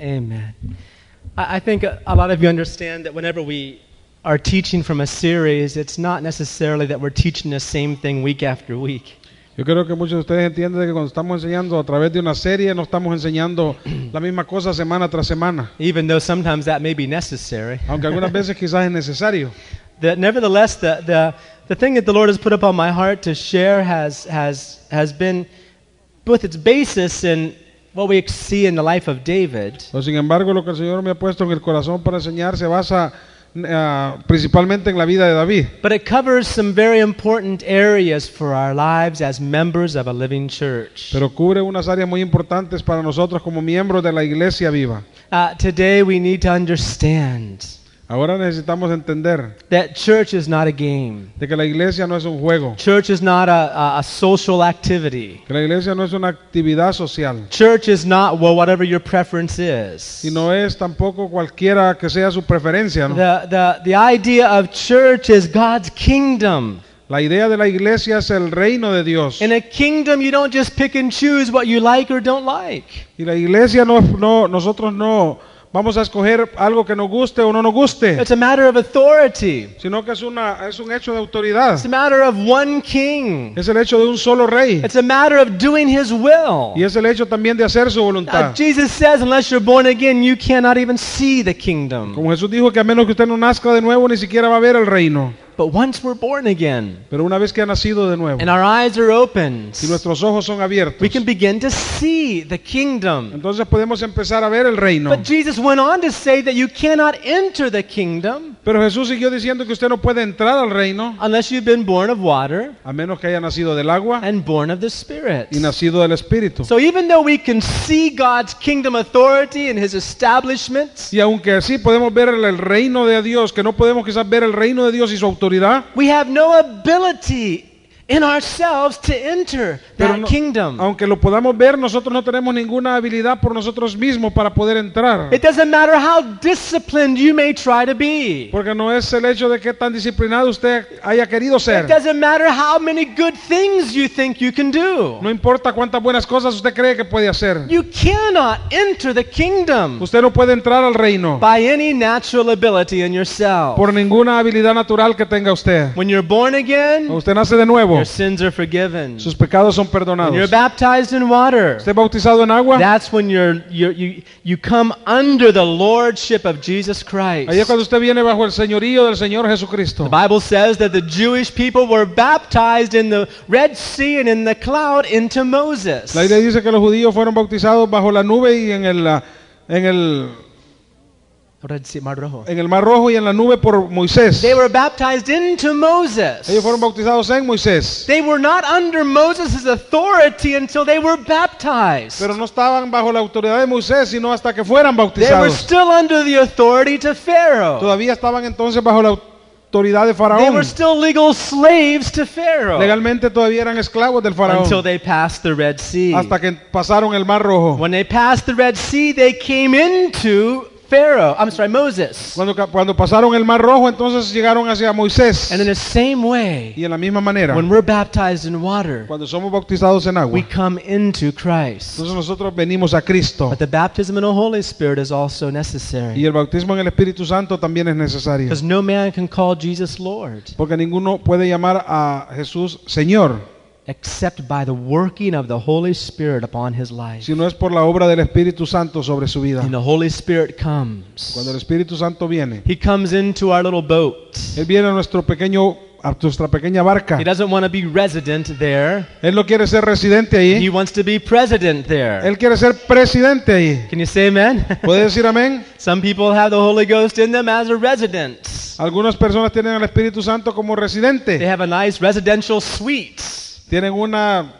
Amen. I, I think a, a lot of you understand that whenever we are teaching from a series, it's not necessarily that we're teaching the same thing week after week. Yo creo que muchos de ustedes entienden que cuando estamos enseñando a través de una serie no estamos enseñando la misma cosa semana tras semana, even though sometimes that may be necessary. aunque algunas veces quizás es necesario. That nevertheless, the, the, the thing that the Lord has put upon my heart to share has, has, has been with its basis in what we see in the life of David. Pero sin embargo, lo que el Señor me ha puesto en el corazón para enseñar se basa ah, principalmente en la vida de David. But it covers some very important areas for our lives as members of a living church. pero cubre unas áreas muy importantes para nosotros como miembros de la iglesia viva. Uh, today we need to understand Ahora necesitamos entender that church is not a game. de que la iglesia no es un juego, Church is not a, a, a social activity. que la iglesia no es una actividad social Church is not, well, whatever your preference is. y no es tampoco cualquiera que sea su preferencia. ¿no? The, the, the idea of church is God's kingdom. La idea de la iglesia es el reino de Dios In a kingdom, you don't just pick and choose what you like or don't like. y la iglesia no, no nosotros no vamos a escoger algo que nos guste o no nos guste, It's a matter of authority. sino que es una es un hecho de autoridad. It's a matter of one king. Es el hecho de un solo rey It's a matter of doing his will. y es el hecho también de hacer su Now, voluntad. Jesus says, unless you're born again, you cannot even see the kingdom. Como Jesús dijo que a menos que usted no nazca de nuevo ni siquiera va a ver el reino. But once we're born again Pero una vez que ha nacido de nuevo and our eyes are opened, y nuestros ojos son abiertos, we can begin to see the kingdom. entonces podemos empezar a ver el reino. But Jesus went on to say that you cannot enter the kingdom Pero Jesús siguió diciendo que usted no puede entrar al reino unless you've been born of water a menos que haya nacido del agua and born of the Spirit. y nacido del Espíritu. So even though we can see God's kingdom authority and his establishments, Y aunque así podemos ver el, el reino de Dios, que no podemos quizás ver el reino de Dios y su autoridad, we have no ability in ourselves to enter pero that no- kingdom. aunque lo podamos ver, nosotros no tenemos ninguna habilidad por nosotros mismos para poder entrar. It doesn't matter how disciplined you may try to be. Porque no es el hecho de que tan disciplinado usted haya querido It ser. doesn't matter how many good things you think you can do. No importa cuántas buenas cosas usted cree que puede hacer. You cannot enter the kingdom Usted no puede entrar al reino by any natural ability in yourself. por ninguna habilidad natural que tenga usted. When you're born again, usted nace de nuevo, your sins are forgiven. sus pecados son When you're perdonados. baptized in water, Usted bautizado en agua, that's when you're, you're, you, you come under the lordship of Jesus Christ. ahí es cuando usted viene bajo el señorío del Señor Jesucristo. The Bible says that the Jewish people were baptized in the Red Sea and in the cloud into Moses. La Biblia dice que los judíos fueron bautizados bajo la nube y en el, en el, Red Sea, Mar Rojo. en el Mar Rojo y en la nube por Moisés. They were baptized into Moses. Ellos fueron bautizados en Moisés. They were not under Moses' authority until they were baptized. Pero no estaban bajo la autoridad de Moisés, sino hasta que fueran They were bautizados. still under the authority to Pharaoh. Todavía estaban entonces bajo la autoridad de They Faraón. were still legal slaves to Pharaoh Legalmente todavía eran esclavos del until Faraón. they passed the Red Sea. Hasta que pasaron el Mar Rojo. When they passed the Red Sea, they came into Pharaoh. I'm sorry, Moses. Cuando, cuando pasaron el Mar Rojo, entonces llegaron hacia Moisés. And in the same way, Y en la misma manera, when we're baptized in water, cuando somos bautizados en agua, we come into Christ. entonces nosotros venimos a Cristo. But the baptism in the Holy Spirit is also Y necessary. el bautismo en el Espíritu Santo también es necesario. Because no man can call Jesus Lord Porque ninguno puede llamar a Jesús Señor except by the working of the Holy Spirit upon his life. si no es por la obra del Espíritu Santo sobre su vida. And the Holy Spirit comes. Cuando el Espíritu Santo viene, He comes into our little boat. Él viene a nuestro pequeño, a nuestra pequeña barca. He doesn't want to be resident there. Él no quiere ser residente ahí. He wants to be president there. Él quiere ser presidente ahí. Can you say amen? ¿Puede decir amén? Some people have the Holy Ghost in them as a resident. Algunas personas tienen al Espíritu Santo como residente. They have a nice residential suite. Tienen una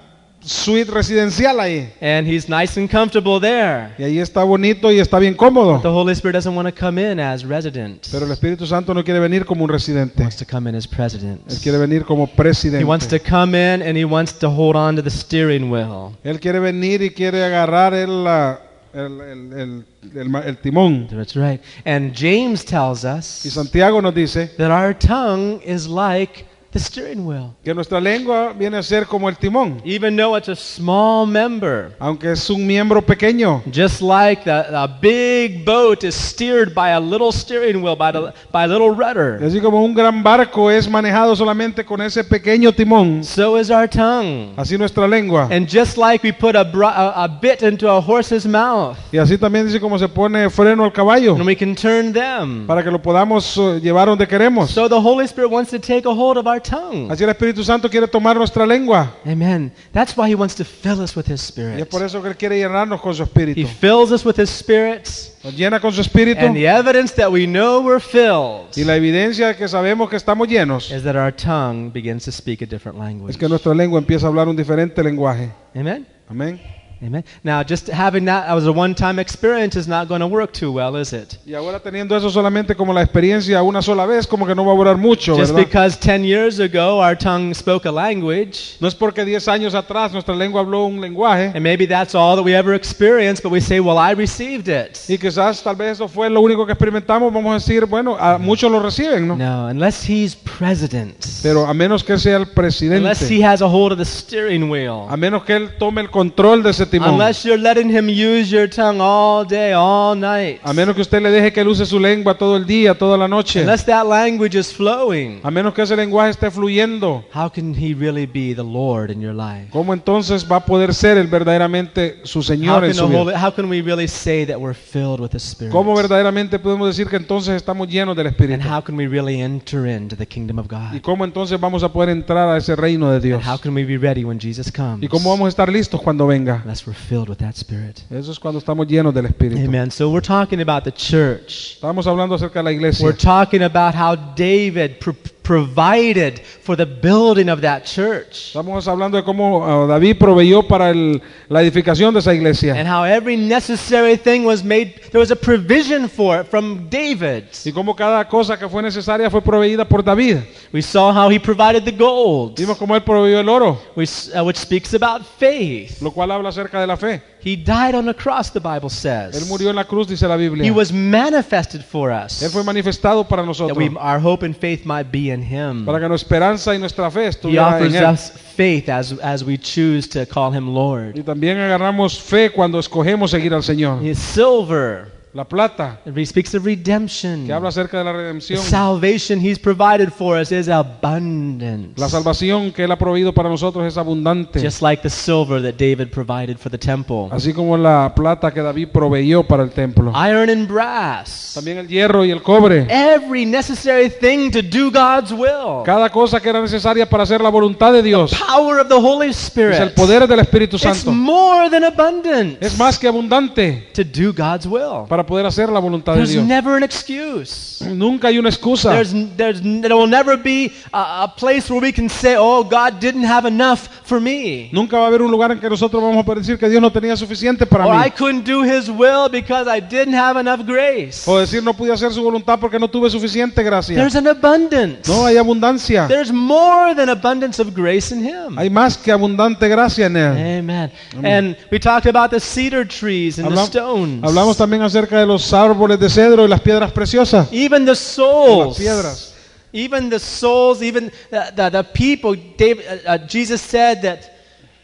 suite residencial ahí. And he's nice and comfortable there. Y ahí está bonito y está bien The cómodo. Holy Spirit doesn't want to come in as resident. Pero el Espíritu Santo no quiere venir como un He residente. wants to come in as president. Él quiere venir como He wants presidente. to come in and he wants to hold on to the steering wheel. Él quiere venir y quiere agarrar el, la- el, el- el- el timón. That's right. And James tells Y us Santiago nos dice that our tongue is like the steering wheel. Que nuestra lengua viene a ser como el timón, Even though it's a small member, aunque es un miembro pequeño. just like the, a big boat is steered by a little steering wheel, by, the, by a little rudder, Así como un gran barco es manejado solamente con ese pequeño timón, so is our tongue. así nuestra lengua. And just like we put a, a, a bit into a horse's mouth, Y así también dice cómo se pone freno al caballo, and we can turn them. para que lo podamos eh, llevar donde queremos. So the Holy Spirit wants to take a hold of our tongue. Así el Espíritu Santo quiere tomar nuestra lengua. Amen. That's why He wants to fill us with His Y es Spirit. por eso que Él quiere llenarnos con su He Espíritu. fills us with His Spirit, Nos llena con su Espíritu. and the evidence that we know we're filled Y la evidencia de que sabemos que estamos llenos is that our tongue begins to speak a different es language. que nuestra lengua empieza a hablar un diferente lenguaje. Amen. Amén. Amen. Now, just having that as a one-time experience is not going to work too well, is it? Y ahora teniendo eso solamente como la experiencia una sola vez, como que no va a durar mucho, Just ¿verdad? because 10 years ago our tongue spoke a language, No es porque 10 años atrás nuestra lengua habló un lenguaje and maybe that's all that we ever experienced, but we say, well, I received it. y quizás tal vez eso fue lo único que experimentamos, vamos a decir, bueno, a muchos lo reciben, ¿no? No, unless he's president, Pero a menos que sea el unless he presidente, has a hold of the steering wheel, a menos que él tome el control de ese timón, unless you're letting him use your tongue all day, all night, a menos que usted le deje que él use su lengua todo el día, toda la noche, unless that language is flowing, a menos que ese lenguaje esté fluyendo, how can he really be the Lord in your life? ¿cómo entonces va a poder ser él verdaderamente su How Señor en su vida? How can we really say that we're filled with the Spirit? ¿Cómo verdaderamente podemos decir que entonces estamos llenos del And Espíritu? how can we really enter into the kingdom of ¿Y God? cómo entonces vamos a poder entrar a ese reino de Dios? And how can we be ready when Jesus comes? ¿Y cómo vamos a estar listos cuando venga? We're filled with that Spirit. Eso es cuando estamos llenos del Espíritu. Amen. So we're talking about the church. Estamos hablando acerca de la iglesia. We're talking about how David pr- provided for the building of that church. Estamos hablando de cómo ah, David proveyó para el- la edificación de esa iglesia. And how every necessary thing was made, there was a provision for it from David. Y cómo cada cosa que fue necesaria fue proveída por David. We saw how he provided the gold, Vimos cómo él proveyó el oro, which, uh, which speaks about faith. lo cual habla acerca de la fe. He died on the cross, the Bible says. Él murió en la cruz, dice la Biblia. He was manifested for us. Él fue manifestado para nosotros. That we, our hope and faith might be in him. Para que nuestra esperanza y nuestra fe He estuviera en offers él. us faith as, as we choose to call him Lord. Y también agarramos fe cuando escogemos seguir al Señor. His silver, La plata, he speaks of redemption. que habla acerca de la The redención. salvation he's provided for us is abundant. La salvación que Él ha proveído para nosotros es abundante. Just like the silver that David provided for the temple. Así como la plata que David proveyó para el templo. Iron and brass. También el hierro y el cobre. Every necessary thing to do God's will. Cada cosa que era necesaria para hacer la voluntad de Dios. Power of the Holy Es el Spirit. poder del Espíritu It's Santo. more than abundant Es más que abundante to do God's will. para poder hacer la voluntad de There's Dios. never an excuse. Nunca hay una excusa. There's, there's, there will never be a, a place where we can say, oh, God didn't have enough for me. Nunca va a haber un lugar en que nosotros vamos a poder decir que Dios no tenía suficiente para Or mí. I couldn't do His will because I didn't have enough grace. O decir no pude hacer su voluntad porque no tuve suficiente gracia. There's an abundance. No, hay abundancia. There's more than abundance of grace in Him. Hay más que abundante gracia en Él. Amen. And we talked about the cedar trees and the Hablam- stones. hablamos también acerca de los árboles de cedro y las piedras preciosas. Even the Las souls. piedras. Even the souls, even the, the, the people. David, uh, uh, Jesus said that,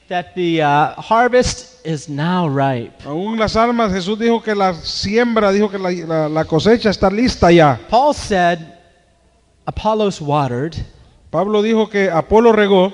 that the uh, harvest is now ripe. Aún las almas, Jesús dijo que la siembra, dijo que la, la- la cosecha está lista ya. Paul said, Apollos watered, Pablo dijo que Apolo regó.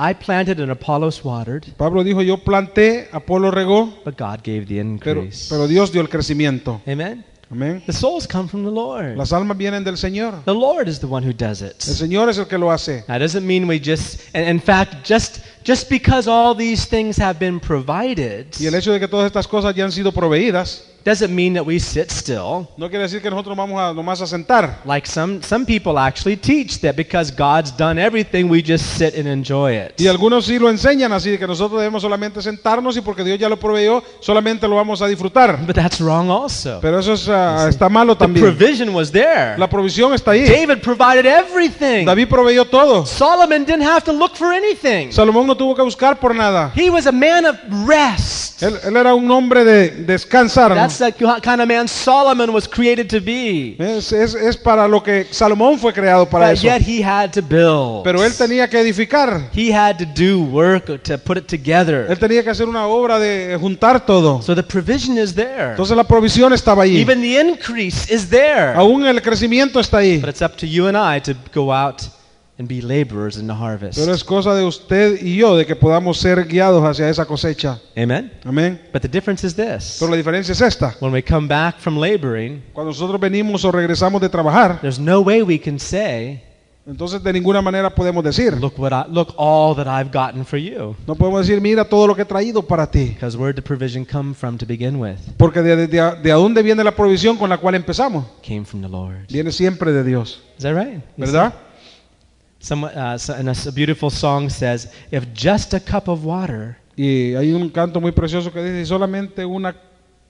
I planted and Apollos watered, Pablo dijo yo planté, Apolo regó, but God gave the pero, increase. pero Dios dio el crecimiento. Amen. Amén. The souls come from the Lord. Las almas vienen del Señor. The Lord is the one who does it. El it. Señor es el que lo hace. That doesn't mean we just, and in fact, just just because all these things have been provided, Y el hecho de que todas estas cosas ya han sido proveídas, doesn't mean that we sit still. no quiere decir que nosotros vamos a nomás a sentar. Like some some people actually teach that because God's done everything, we just sit and enjoy it. Y algunos sí lo enseñan así, que nosotros debemos solamente sentarnos y porque Dios ya lo proveyó, solamente lo vamos a disfrutar. But that's wrong also. Pero eso es, ah, está malo The también. provision was there. La provisión está ahí. David provided everything. David proveyó todo. Solomon didn't have to look for anything. Salomón no tuvo que buscar por nada. He was a man of rest. Él, él era un hombre de descansar. That's That's the kind of man Solomon was created to be. Es, es, es para lo que Salomón fue creado para But eso. yet he had to build. Pero él tenía que edificar. He had to do work to put it together. Él tenía que hacer una obra de juntar todo. So the provision is there. Entonces la provisión estaba allí. Even the increase is there. Aún el crecimiento está ahí. But it's up to you and I to go out and be laborers in the harvest. Pero es cosa de usted y yo de que podamos ser guiados hacia esa cosecha. Amen. Amén. But the difference is this. Pero la diferencia es esta. When we come back from laboring, Cuando nosotros venimos o regresamos de trabajar, there's no way we can say, entonces de ninguna manera podemos decir. look what I, look all that I've gotten for you. No podemos decir, mira todo lo que he traído para ti. Because where did the provision come from to begin with? Porque de, de, de- de dónde viene la provisión con la cual empezamos. Came from the Lord. Viene siempre de Dios. Is that right? ¿Verdad? Some, uh, so- and a, beautiful song says, if just a cup of water Y hay un canto muy precioso que dice, solamente un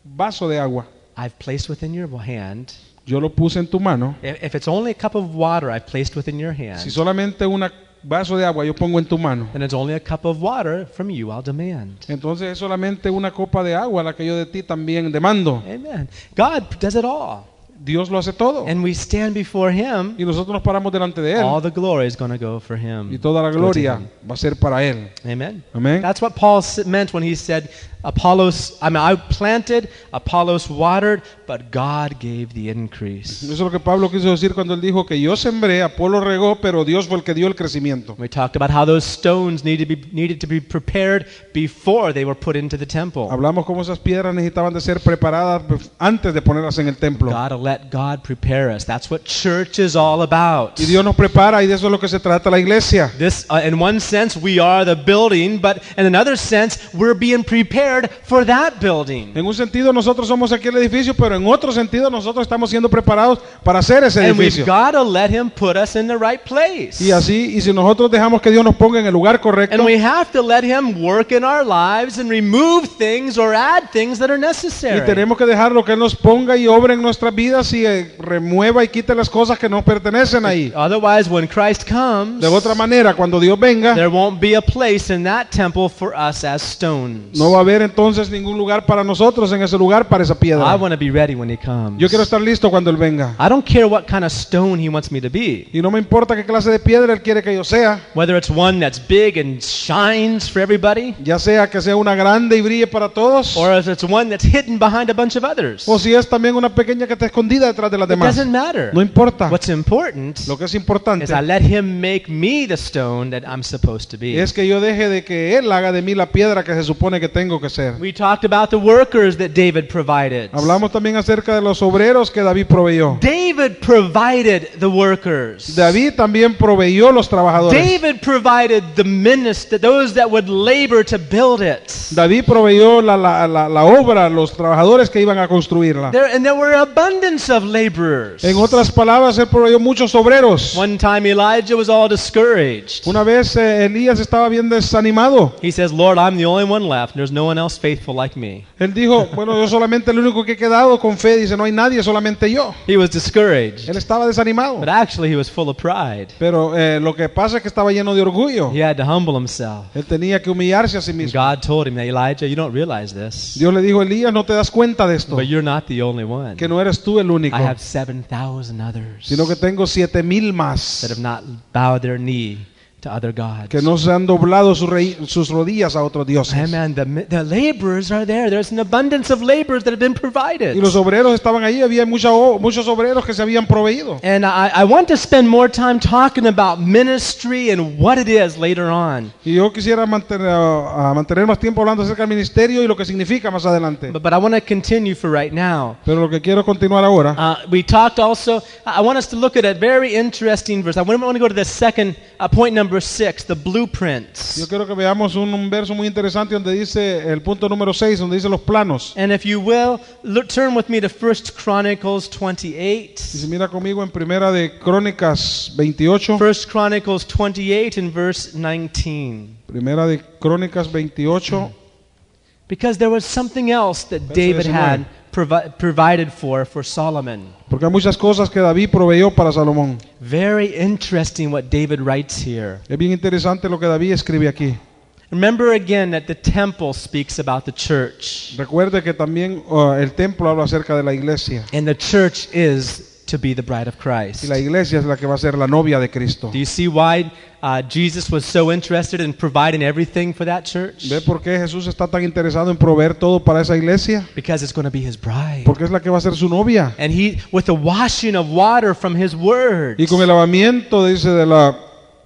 vaso de agua. I've placed within your hand, Yo lo puse en tu mano. if, it's only a cup of water I've placed within your hand, Si solamente un vaso de agua yo pongo en tu mano. then it's only a cup of water from you I'll demand. Entonces es solamente una copa de agua la que yo de ti también demando. Amen. God does it all. Dios lo hace todo. And we stand before Him. Y nosotros nos paramos delante de All Él. the glory is going to go for Him. Y toda la gloria va a ser para Él. Amen. Amén. That's what Paul meant when he said, Apollos, I mean, I planted, Apollos watered, but God gave the increase. Eso es lo que Pablo quiso decir cuando él dijo que yo sembré, Apolo regó, pero Dios fue el que dio el crecimiento. We talked about how those stones needed to be, needed to be prepared before they were put into the temple. Hablamos cómo esas piedras necesitaban de ser preparadas antes de ponerlas en el templo. God let God prepare us. That's what church is all about. Y Dios nos prepara y de eso es lo que se trata la iglesia. This, uh, in one sense, we are the building, but in another sense, we're being prepared for that building. En un sentido nosotros somos aquí el edificio, pero en otro sentido nosotros estamos siendo preparados para hacer ese And we've edificio. got to let Him put us in the right place. Y así, y si nosotros dejamos que Dios nos ponga en el lugar correcto, And we have to let Him work in our lives and remove things or add things that are y necessary. tenemos que dejar lo que Él nos ponga y obra en nuestras vidas y eh, remueva y quite las cosas que nos pertenecen ahí. Otherwise, when Christ comes, De otra manera, cuando Dios venga, there won't be a place in that temple for us as stones. no va a haber entonces ningún lugar para nosotros en ese lugar para esa I piedra. want to be ready when He comes. Yo quiero estar listo cuando Él venga. I don't care what kind of stone He wants me to be. Y no me importa qué clase de piedra Él quiere que yo sea, Whether it's one that's big and shines for everybody, ya sea que sea una grande y brille para todos, or if it's one that's hidden behind a bunch of others. o si es también una pequeña que está escondida detrás de las It demás. doesn't matter. No importa. What's important Lo que es importante is I let Him make me the stone that I'm supposed to be. es que yo deje de que Él haga de mí la piedra que se supone que tengo que ser. We talked about the workers that David provided. Hablamos también acerca de los obreros que David proveyó. David provided the workers. David también proveyó los trabajadores. David provided the minister, those that would labor to build it. David proveyó la, la, la, la obra, los trabajadores que iban a construirla. There, and there were abundance of laborers. En otras palabras, Él proveyó muchos obreros. One time Elijah was all discouraged. Una vez eh, Elías estaba bien desanimado. He says, Lord, I'm the only one left. There's no one else faithful like me. Él dijo, bueno, yo solamente el único que he quedado con fe. Dice, no hay nadie, solamente yo. He was discouraged. Él estaba desanimado. But actually, he was full of pride. Pero eh, lo que pasa es que estaba lleno de orgullo. He had to humble himself. Él tenía que humillarse a sí mismo. God told him, Elijah, you don't realize this, Dios le dijo, Elías, no te das cuenta de esto. but you're not the only one. Que no eres tú el único. I have 7,000 others Sino que tengo siete mil that más. have not bowed their knee to other gods. Que no se han doblado sus, sus rodillas a otros dioses. Amen. The, the laborers are there. There's an abundance of laborers that have been provided. Y los obreros estaban ahí. Había mucha muchos obreros que se habían proveído. And I, I want to spend more time talking about ministry and what it is later on. Y yo quisiera mantener, a mantener más tiempo hablando acerca del ministerio y lo que significa más adelante. But, but I want to continue for right now. Pero lo que quiero continuar ahora. Uh, we talked also, I want us to look at a very interesting verse. I want to go to the second, uh, point number six, the blueprints. Yo quiero que veamos un, un verso muy interesante donde dice el punto número 6, donde dice los planos. And if you will, look, turn with me to First Chronicles 28. Y si mira conmigo en primera de Crónicas 28. First Chronicles 28 and verse 19. Primera de Crónicas 28. Because there was something else that David 19. had provi- provided for for Solomon. Porque hay muchas cosas que David proveyó para Salomón. Very interesting what David writes here. Es bien interesante lo que David escribe aquí. Remember again that the temple speaks about the church, Recuerde que también uh, el templo habla acerca de la iglesia. and the church is to be the bride of Y Christ. la iglesia es la que va a ser la novia de Cristo. Do you see why uh, Jesus was so interested in providing everything for that church? ¿Ve por qué Jesús está tan interesado en proveer todo para esa iglesia? Because it's going to be his bride. Porque es la que va a ser su novia. And he, with the washing of water from his word, Y con el lavamiento, dice, de la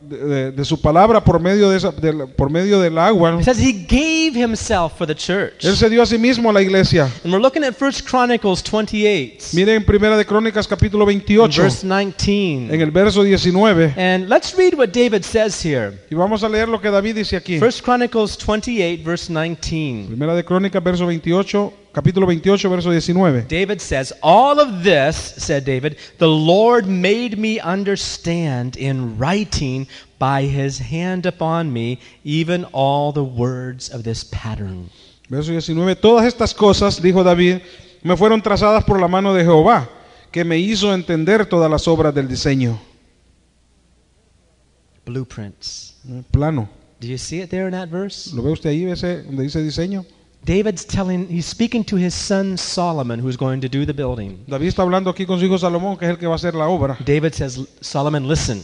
de, de- de su palabra por medio de esa- de por medio del agua, it says he gave himself for the church. él se dio a sí mismo a la iglesia. And we're looking at 1 Chronicles 28, Miren en Primera de Crónicas capítulo in 28, verse 19. en el verso 19, And let's read what David says here. y vamos a leer lo que David dice aquí. 1 Chronicles 28, verse 19. Primera de Crónicas, verso 28, capítulo 28, verso 19. David says, All of this, said David, the Lord made me understand in writing by his hand upon me, even all the words of this pattern. Verso 19. Todas estas cosas, dijo David, me fueron trazadas por la mano de Jehová, que me hizo entender todas las obras del diseño. Blueprints. Plano. Do you see it there in that verse? ¿Lo ve usted ahí, ese, donde dice diseño? David's telling, he's speaking to his son Solomon, who's going to do the building. David está hablando aquí con su hijo Salomón, que es el que va a hacer la obra. David says, Solomon, listen.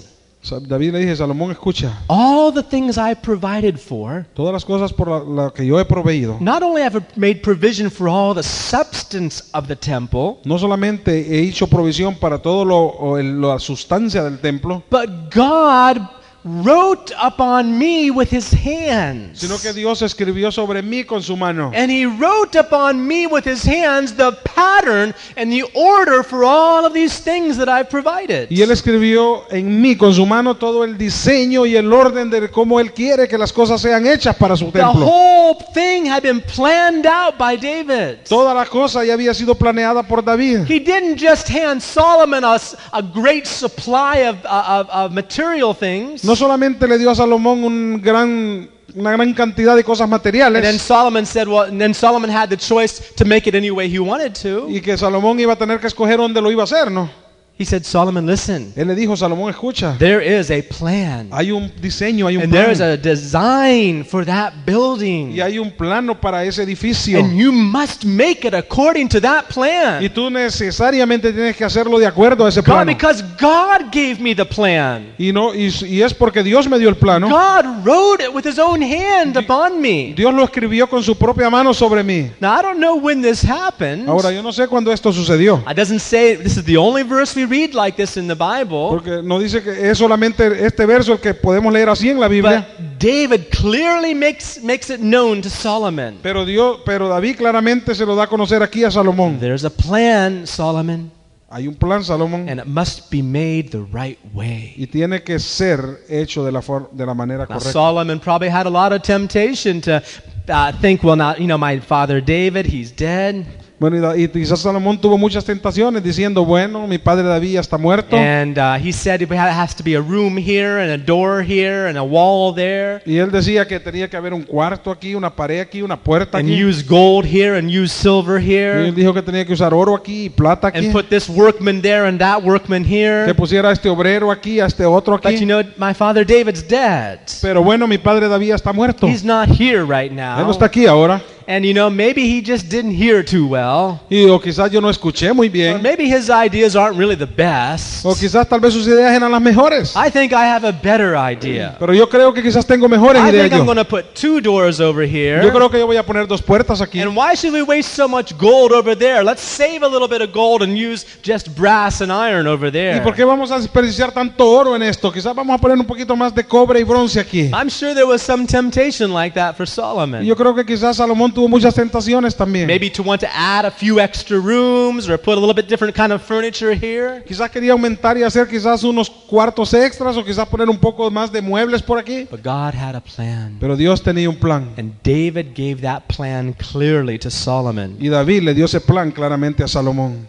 David le dice, Salomón, escucha, All the things I provided for, todas las cosas por la, la que yo he proveído, not only have I made provision for all the substance of the temple, no solamente he hecho provisión para todo lo, la sustancia del templo, but God wrote upon me with his hands. sino que Dios escribió sobre mí con su mano. And he wrote upon me with his hands the pattern and the order for all of these things that I've provided. Y él escribió en mí con su mano todo el diseño y el orden de cómo él quiere que las cosas sean hechas para su templo. The whole thing had been planned out by David. Toda la cosa ya había sido planeada por David. He didn't just hand Solomon a, a great supply of, uh, of, of material things. No solamente le dio a Salomón un gran, una gran cantidad de cosas And then materiales Solomon said, well, and then Solomon had the choice to make it any way he wanted to. y que Salomón iba a tener que escoger dónde lo iba a hacer, ¿no? He said, Solomon, listen, Él le dijo, Salomón, escucha, there is a plan. hay un diseño, hay un And there is plan a design for that building. y hay un plano para ese edificio. And you must make it according to that Y plan. tú necesariamente tienes que hacerlo de acuerdo a ese God, because God gave me the plan. Y, no, y, y es porque Dios me dio el plano. God wrote it with his own hand upon me. Dios lo escribió con su propia mano sobre mí. Now, I don't know when this happened. Ahora, yo no sé cuándo esto sucedió. It doesn't say this is the only verse we read like this in the Bible. Porque no dice que es solamente este verso el que podemos leer así en la Biblia. But David clearly makes, makes it known to Solomon. Pero Dios, pero David claramente se lo da a conocer aquí a Salomón. There's a plan, Solomon, Hay un plan, Salomón, and it must be made the right way. y tiene que ser hecho de la, de la manera Now, correcta. Solomon probably had a lot of temptation to uh, think, well, not, you know, my father David, he's dead. Bueno, y, quizás Salomón tuvo muchas tentaciones diciendo, bueno, mi padre David ya está muerto. And uh, he said it has to be a room here, and a door here, and a wall there, Y él decía que tenía que haber un cuarto aquí, una pared aquí, una puerta and aquí. use gold here, and use silver Y él here, dijo que tenía que usar oro aquí y plata aquí. and put this workman there and that workman Que here. pusiera a este obrero aquí, a este otro But you aquí. know, my father David's dead. Pero bueno, mi padre David está muerto. He's not here right Él no now. está aquí ahora. And you know, maybe he just didn't hear too well. Y o quizás yo no escuché muy Or maybe his ideas aren't really the best. O quizás tal vez sus ideas eran las mejores. I think I have a better idea. Pero yo creo que quizás tengo mejores I ideas think I'm yo. going to put two doors over here. Yo creo que yo voy a poner dos puertas aquí. And why should we waste so much gold over there? Let's save a little bit of gold and use just brass and iron over ¿Y there. por qué vamos a desperdiciar tanto oro en esto? Quizás vamos a poner un poquito más de cobre y bronce aquí. I'm sure there was some temptation like that for Y Solomon. yo creo que quizás Salomón tuvo muchas tentaciones también. Maybe to want to add a few extra rooms or put a little bit different kind of furniture here. Quizás quería aumentar y hacer quizás unos cuartos extras o quizás poner un poco más de muebles por aquí. But God had a plan. Pero Dios tenía un plan. And David gave that plan clearly to Solomon. Y David le dio ese plan claramente a Salomón.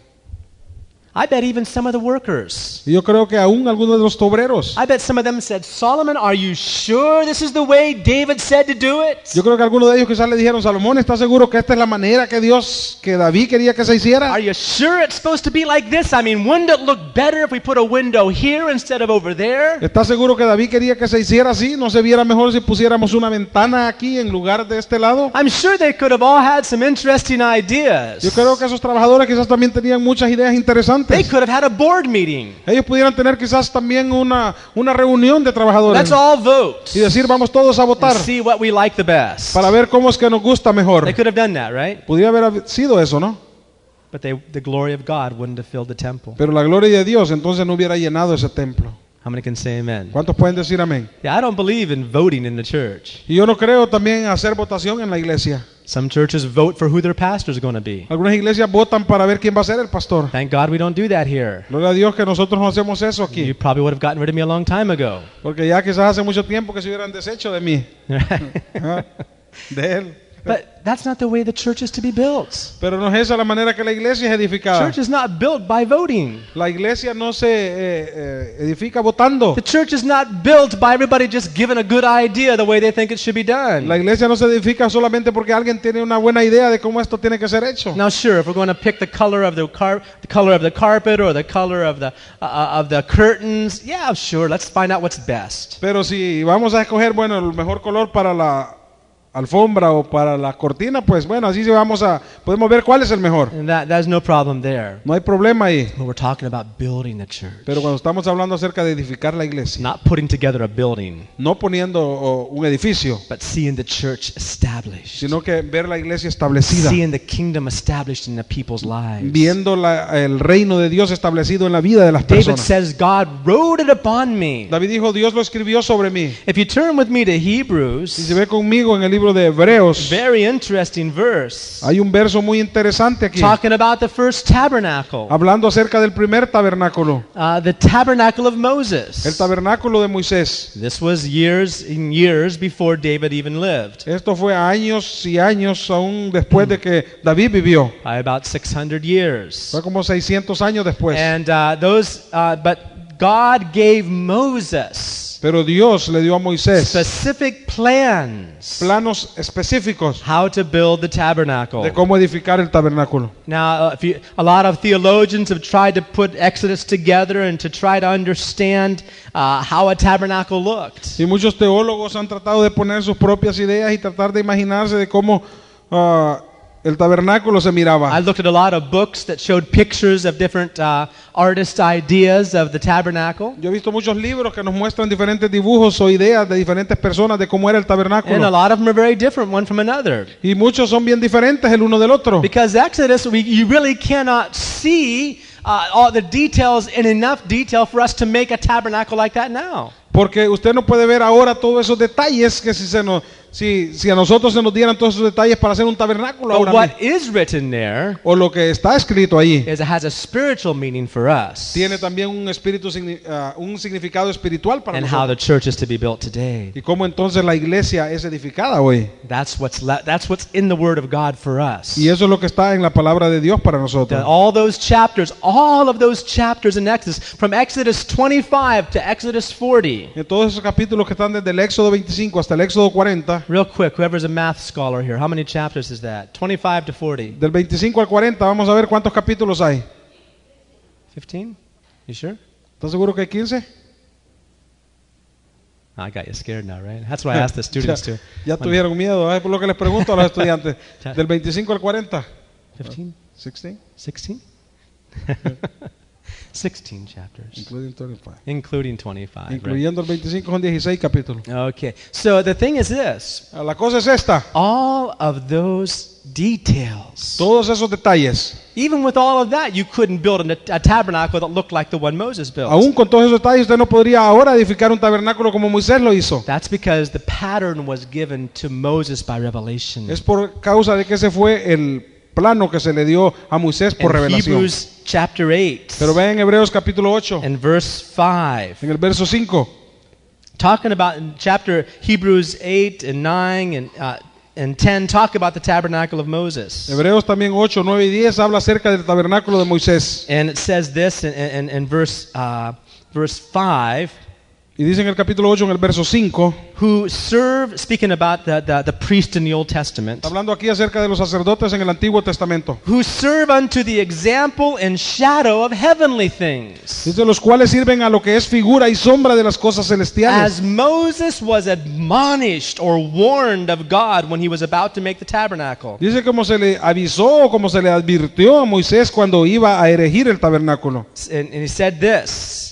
I bet even some of the workers. Yo creo que aún algunos de los obreros, I bet some of them said, Solomon, are you sure this is the way David said to do it? yo creo que algunos de ellos quizás le dijeron, Salomón, ¿estás seguro que esta es la manera que Dios, que David quería que se hiciera? Are you sure it's supposed to be like this? I mean, wouldn't it look better if we put a window here instead of over there? ¿Estás seguro que David quería que se hiciera así? ¿No se viera mejor si pusiéramos una ventana aquí en lugar de este lado? I'm sure they could have all had some interesting ideas. Yo creo que esos trabajadores quizás también tenían muchas ideas They could have had a board meeting. Ellos pudieran tener quizás también una, una reunión de trabajadores Let's all vote y decir, vamos todos a votar and see what we like the best. para ver cómo es que nos gusta mejor. They could have done that, right? Pudiera haber sido eso, ¿no? But they, the glory of God wouldn't have filled the temple. Pero la gloria de Dios entonces no hubiera llenado ese templo. How many can say amen? ¿Cuántos pueden decir amén? Yeah, I don't believe in voting in the church. Y yo no creo también hacer votación en la iglesia. Some churches vote for who their pastor is going to be. Algunas iglesias votan para ver quién va a ser el pastor. Thank God we don't do that here. Gloria a Dios que nosotros no hacemos eso You aquí. probably would have gotten rid of me a long time ago. Porque ya quizás hace mucho tiempo que se hubieran deshecho de mí. De él. But that's not the way the church is to be built. Pero no es esa la manera que la iglesia es edificada. Church is not built by voting. La iglesia no se eh, eh, edifica votando. The church is not built by everybody just giving a good idea the way they think it should be done. La iglesia no se edifica solamente porque alguien tiene una buena idea de cómo esto tiene que ser hecho. Now, sure, if we're going to pick the color of the, car- the color of the carpet or the color of the uh, of the curtains, yeah, sure. Let's find out what's best. Pero si vamos a escoger, bueno, el mejor color para la alfombra o para la cortina, pues bueno, así sí vamos a, podemos ver cuál es el mejor. That no problem there. No hay problema ahí. But we're talking about building the church, Pero cuando estamos hablando acerca de edificar la iglesia, not putting together a building, no poniendo un edificio, but seeing the church established, sino que ver la iglesia establecida, seeing the kingdom established in the people's lives. viendo la- el reino de Dios establecido en la vida de las David personas. says, God wrote it upon me. David dijo, Dios lo escribió sobre mí. If you turn with me to Si se Hebrews, ve conmigo en el libro de Hebreos, very interesting verse, hay un verso muy interesante aquí, talking about the first tabernacle, hablando acerca del primer tabernáculo, uh, the tabernacle of el Moses. tabernáculo de Moisés. This was years and years before David even lived, Esto fue años y años aún después de que David vivió. by about 600 years. Fue como 600 años después. And uh, those, uh, but God gave Moses Pero Dios le dio a Moisés specific plans planos específicos how to build the tabernacle. de cómo edificar el tabernáculo. Now, uh, if you, a lot of theologians have tried to put Exodus together and to try to understand uh, how a tabernacle looked. Y muchos teólogos han tratado de poner sus propias ideas y tratar de imaginarse de cómo ah, el tabernáculo se I miraba. looked at a lot of books that showed pictures of different uh, artists' ideas of the tabernacle. Yo he visto muchos libros que nos muestran diferentes dibujos o ideas de diferentes personas de cómo era el And a tabernáculo. lot of them are very different one from another. Y muchos son bien diferentes el uno del otro. Because Exodus, we, you really cannot see uh, all the details in enough detail for us to make a tabernacle like that now. Porque usted no puede ver ahora todos esos detalles que si, se nos, si, si a nosotros se nos dieran todos esos detalles para hacer un tabernáculo But ahora what mismo. is written there O lo que está escrito ahí is it has a spiritual meaning for us tiene también un, espíritu, signi- ah, un significado espiritual para and how nosotros. the church is to be built today. Y cómo entonces la iglesia es edificada hoy. That's what's, le- that's what's in the Word of God for us. Y eso es lo que está en la palabra de Dios para That nosotros. all those chapters, all of those chapters in Exodus, from Exodus 25 to Exodus 40. En todos esos capítulos que están desde el Éxodo 25 hasta el Éxodo 40, Real quick, whoever's a math scholar here, how many chapters is that? 25 to 40. del 25 al 40, vamos a ver cuántos capítulos hay. 15? You sure? ¿Estás seguro que hay 15? Ah, I got you scared now, right? That's why I asked the students to. ya tuvieron miedo, es por lo que les pregunto a los estudiantes. Del 25 al 40. 15? 16, 16? 16 chapters, including 25. including 25. right? Incluyendo el 25 son 16 capítulos. Okay, so the thing is this Ah, La cosa es esta, all of those details, todos esos detalles, even with all of that, you couldn't build a, a tabernacle that looked like the one Moses built. aún con todos esos detalles usted no podría ahora edificar un tabernáculo como Moisés lo hizo. That's because the pattern was given to Moses by revelation. Es por causa de que ese fue el plano que se le dio a Moisés por revelación. Hebrews chapter 8 Pero vean en Hebreos capítulo 8, and verse 5. en el verso 5. talking about in chapter Hebrews 8 and 9 and uh, and 10 talk about the tabernacle of Moses. Hebreos también 8, 9 y 10 habla acerca del tabernáculo de Moisés. And it says this in, in, in verse, uh, verse 5 Y dice en el capítulo 8, en el verso 5, who serve, speaking about the, the, the priest in the Old Testament, hablando aquí acerca de los sacerdotes en el Antiguo Testamento. who serve unto the example and shadow of heavenly things. Dice los cuales sirven a lo que es figura y sombra de las cosas celestiales. As Moses was admonished or warned of God when he was about to make the tabernacle. Dice como se le avisó o como se le advirtió a Moisés cuando iba a erigir el tabernáculo. And, and he said this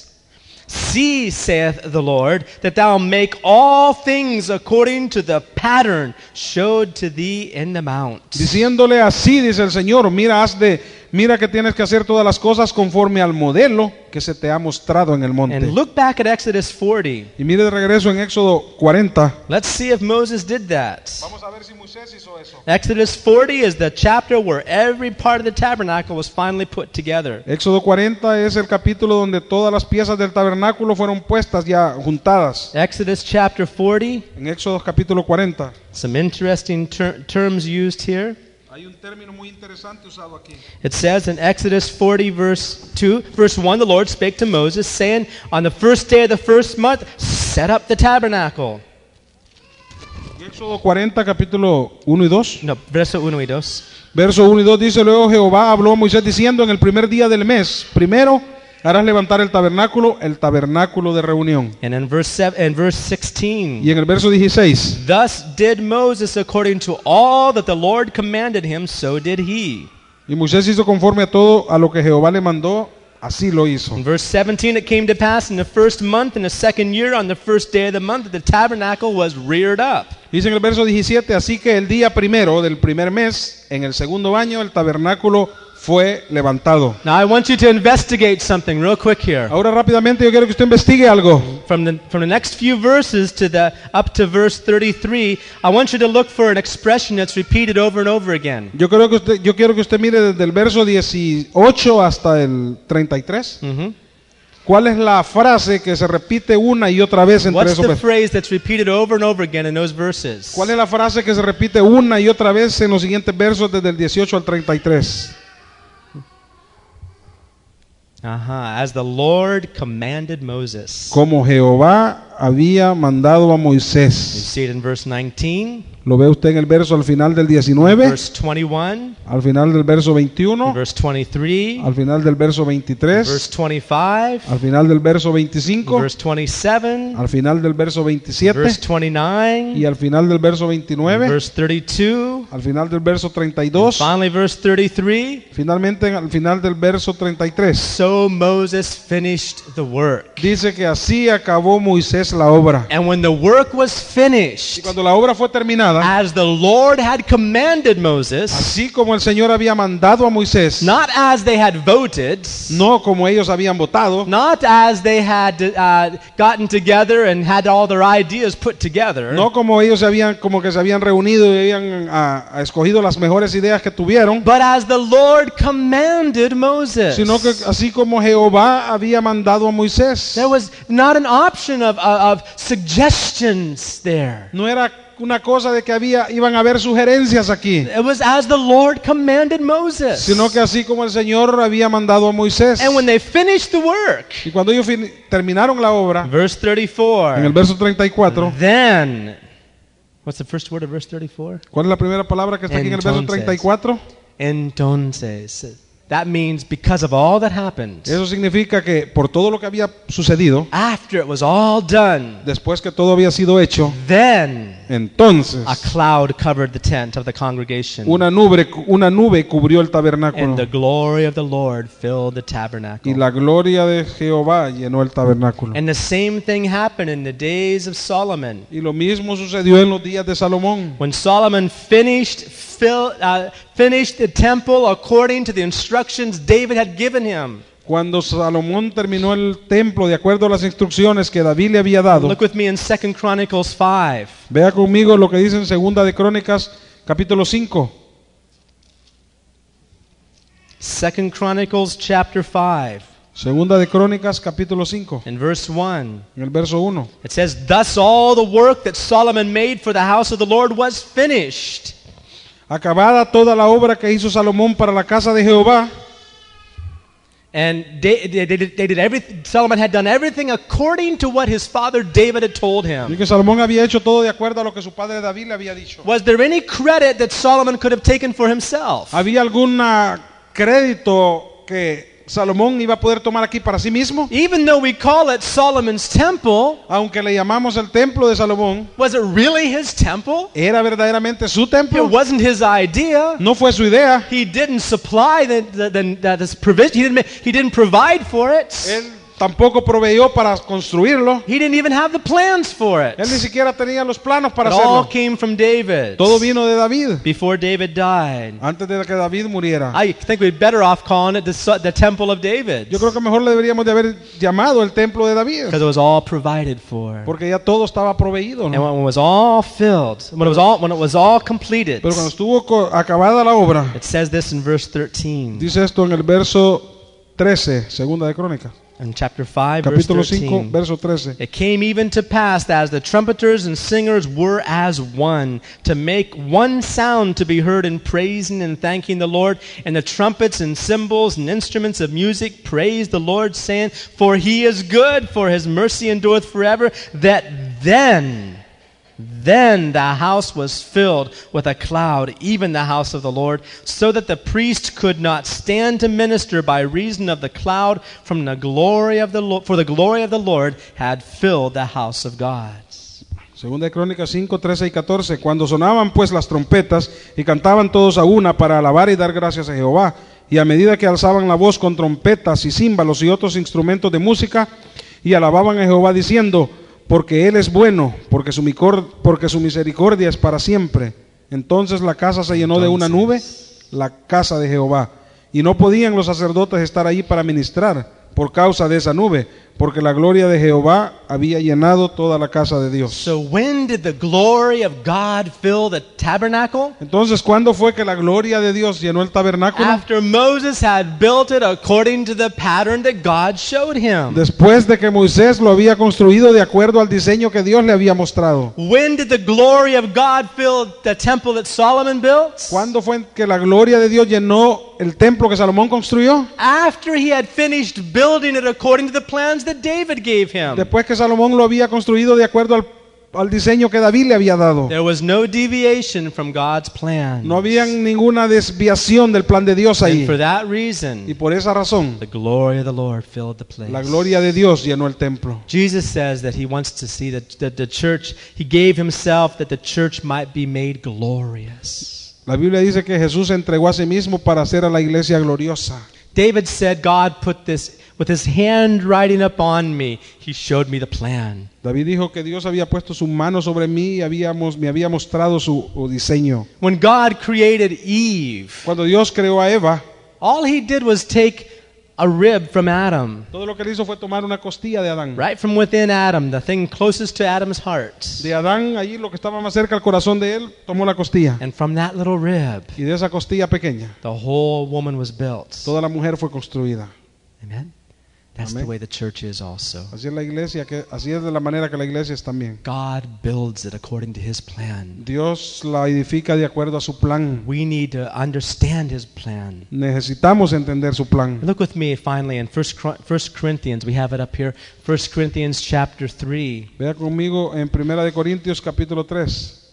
See, saith the Lord, that thou make all things according to the pattern showed to thee in the mount. Diciéndole así, dice el Señor, mira, haz de, mira que tienes que hacer todas las cosas conforme al modelo que se te ha mostrado en el monte. And look back at Exodus 40. Y mire de regreso en Éxodo 40. Let's see if Moses did that. Vamos a ver si Moisés hizo eso. Exodus 40 is the chapter where every part of the tabernacle was finally put together. Éxodo 40 es el capítulo donde todas las piezas del tabernáculo fueron puestas ya juntadas. Exodus chapter 40, En Éxodo capítulo 40. some interesting ter- terms used here. Hay un término muy interesante usado aquí. It says in Exodus 40, verse 2, verse 1, the Lord spake to Moses, saying, On the first day of the first month, set up the tabernacle. Éxodo 40 capítulo 1 y 2. No, verso 1 y 2. Verso 1 y 2 dice, luego Jehová habló a Moisés diciendo, en el primer día del mes, primero harás levantar el tabernáculo, el tabernáculo de reunión. And in verse, seven, in verse 16, Y en el verso 16, Thus did Moses according to all that the Lord commanded him, so did he. y Moisés hizo conforme a todo a lo que Jehová le mandó, así lo hizo. In verse 17, it came to pass in the first month, in the second year, on the first day of the month, that the tabernacle was reared up. Dice en el verso 17, así que el día primero del primer mes, en el segundo año, el tabernáculo fue levantado. Now, I want you to investigate something real quick here. Ahora rápidamente yo quiero que usted investigue algo. From the, from the next few verses to the up to verse 33, I want you to look for an expression that's repeated over and over again. Yo, creo que usted, yo quiero que usted mire desde el verso 18 hasta el 33. Mhm. ¿Cuál es la frase que se repite una y otra vez entre What's esos the versículos? phrase that's repeated over and over again in those verses? ¿Cuál es la frase que se repite una y otra vez en los siguientes versos desde el 18 al 33? Uh-huh. As the Lord commanded Moses. Como Jehová había mandado a Moisés. see it in verse 19, Lo ve usted en el verso al final del 19, verse 21, al final del verso 21, verse 23, al final del verso 23, verse 25, al final del verso 25, verse 27, al final del verso 27 verse 29, y al final del verso 29, verse 32, al final del verso 32, finally verse 33. finalmente al final del verso 33. So Moses finished the work. Dice que así acabó Moisés la obra. And when the work was Y finished, cuando la obra fue terminada, as the Lord had commanded Moses, así como el Señor había mandado a Moisés, not as they had voted, no como ellos habían votado, not as they had uh, gotten together and had all their ideas put together, no como ellos habían como que se habían reunido y habían ah, ah, escogido las mejores ideas que tuvieron, but as the Lord commanded Moses. sino que así como Jehová había mandado a Moisés. There was not an option of, of, of suggestions there. No era una cosa de que había iban a haber sugerencias aquí, It was as the Lord commanded Moses. sino que así como el Señor había mandado a Moisés. And when they finished the work, Y cuando ellos terminaron la obra, verse en el 34, verso 34, then, what's the first word of verse 34? ¿cuál es la primera palabra que está aquí en el verso Entonces. 34? Entonces. That means because of all that happened, Eso significa que por todo lo que había sucedido, after it was all done, después que todo había sido hecho, then entonces a cloud covered the tent of the congregation, una nube, una nube cubrió el tabernáculo and the glory of the Lord filled the tabernacle. y la gloria de Jehová llenó el tabernáculo. And the same thing happened in the days of Solomon. Y lo mismo sucedió en los días de Salomón. When Solomon finished, fill, uh, finished the temple according to the instructions David had given him. Cuando Salomón terminó el templo de acuerdo a las instrucciones que David le había dado, Look with me in 2 Chronicles 5. vea conmigo lo que dice en Segunda de Crónicas capítulo 5. 2 Chronicles chapter 5. Segunda de Crónicas capítulo 5, in verse 1. en el verso 1. It says, Thus all the work that Solomon made for the house of the Lord was finished. Acabada toda la obra que hizo Salomón para la casa de Jehová, And they, they, they did, they did everything, Solomon had done everything according to what his father David had told y him. que Salomón había hecho todo de acuerdo a lo que su padre David le había dicho. Was there any credit that Solomon could have taken for himself? ¿Había algún ah, crédito que Salomón iba a poder tomar aquí para sí mismo? Even though we call it Solomon's temple, Aunque le llamamos el templo de Salomón, was it really his temple? ¿era verdaderamente su templo. It wasn't his idea. No fue su idea. He didn't supply the, the, the, the, provision. He didn't, he didn't provide for it. Él tampoco proveyó para construirlo. He didn't even have the plans for it. Él ni siquiera tenía los planos para It all hacerlo. came from David Todo vino de David, before David died. antes de que David muriera. I think we'd better off calling it the, temple of David Yo creo que mejor le deberíamos de haber llamado el templo de David, because it was all provided for. porque ya todo estaba proveído. And ¿no? when it was all filled, when it was all, when it was all completed, Pero cuando estuvo acabada la obra, it says this in verse 13, dice esto en el verso 13, segunda de Crónicas, in chapter 5, verse capítulo 5, 13. verso 13. It came even to pass that as the trumpeters and singers were as one, to make one sound to be heard in praising and thanking the Lord, and the trumpets and cymbals and instruments of music praised the Lord, saying, For he is good, for his mercy endureth forever, that then then the house was filled with a cloud, even the house of the Lord, so that the priest could not stand to minister by reason of the cloud from the glory of the Lord, for the glory of the Lord had filled the house of God. Segunda de Crónicas 5, 13 y 14. Cuando sonaban pues las trompetas y cantaban todos a una para alabar y dar gracias a Jehová, y a medida que alzaban la voz con trompetas y címbalos y otros instrumentos de música, y alababan a Jehová diciendo, porque Él es bueno, porque su, micor- porque su misericordia es para siempre. Entonces la casa se llenó de una nube, la casa de Jehová, y no podían los sacerdotes estar allí para ministrar por causa de esa nube, porque la gloria de Jehová había llenado toda la casa de Dios. So when did the glory of God fill the tabernacle? Entonces, ¿cuándo fue que la gloria de Dios llenó el tabernáculo? After Moses had built it according to the pattern that God showed him. Después de que Moisés lo había construido de acuerdo al diseño que Dios le había mostrado. When did the glory of God fill the temple that Solomon built? ¿Cuándo fue que la gloria de Dios llenó el templo que Salomón construyó? After he had finished building it according to the plans that David gave him. Después que Salomón lo había construido de acuerdo al, al diseño que David le había dado. There was no deviation from God's plan. No había ninguna desviación del plan de Dios And ahí. for that Y reason, por esa razón, the glory of the Lord filled the place. la gloria de Dios llenó el templo. Jesus says that he wants to see that, that the church, he gave himself that the church might be made glorious. La Biblia dice que Jesús entregó a sí mismo para hacer a la iglesia gloriosa. David said, God put this with his hand handwriting upon me. He showed me the plan. David dijo que Dios había puesto su mano sobre mí y habíamos, me había mostrado su su diseño. When God created Eve, Cuando Dios creó a Eva, all he did was take a rib from Adam, todo lo que él hizo fue tomar una costilla de Adán. right from within Adam, the thing closest to Adam's heart. De Adán, allí lo que estaba más cerca al corazón de él, tomó la costilla. And from that little rib, Y de esa costilla pequeña, the whole woman was built. toda la mujer fue construida. Amen. That's Amén. the way the church is also. Así es la iglesia, que, así es de la manera que la iglesia es también. God builds it according to his plan. Dios la edifica de acuerdo a su plan. We need to understand his plan. Necesitamos entender su plan. Look with me finally in 1 Corinthians. We have it up here. 1 Corinthians chapter 3. Vea conmigo en Primera de Corintios capítulo 3.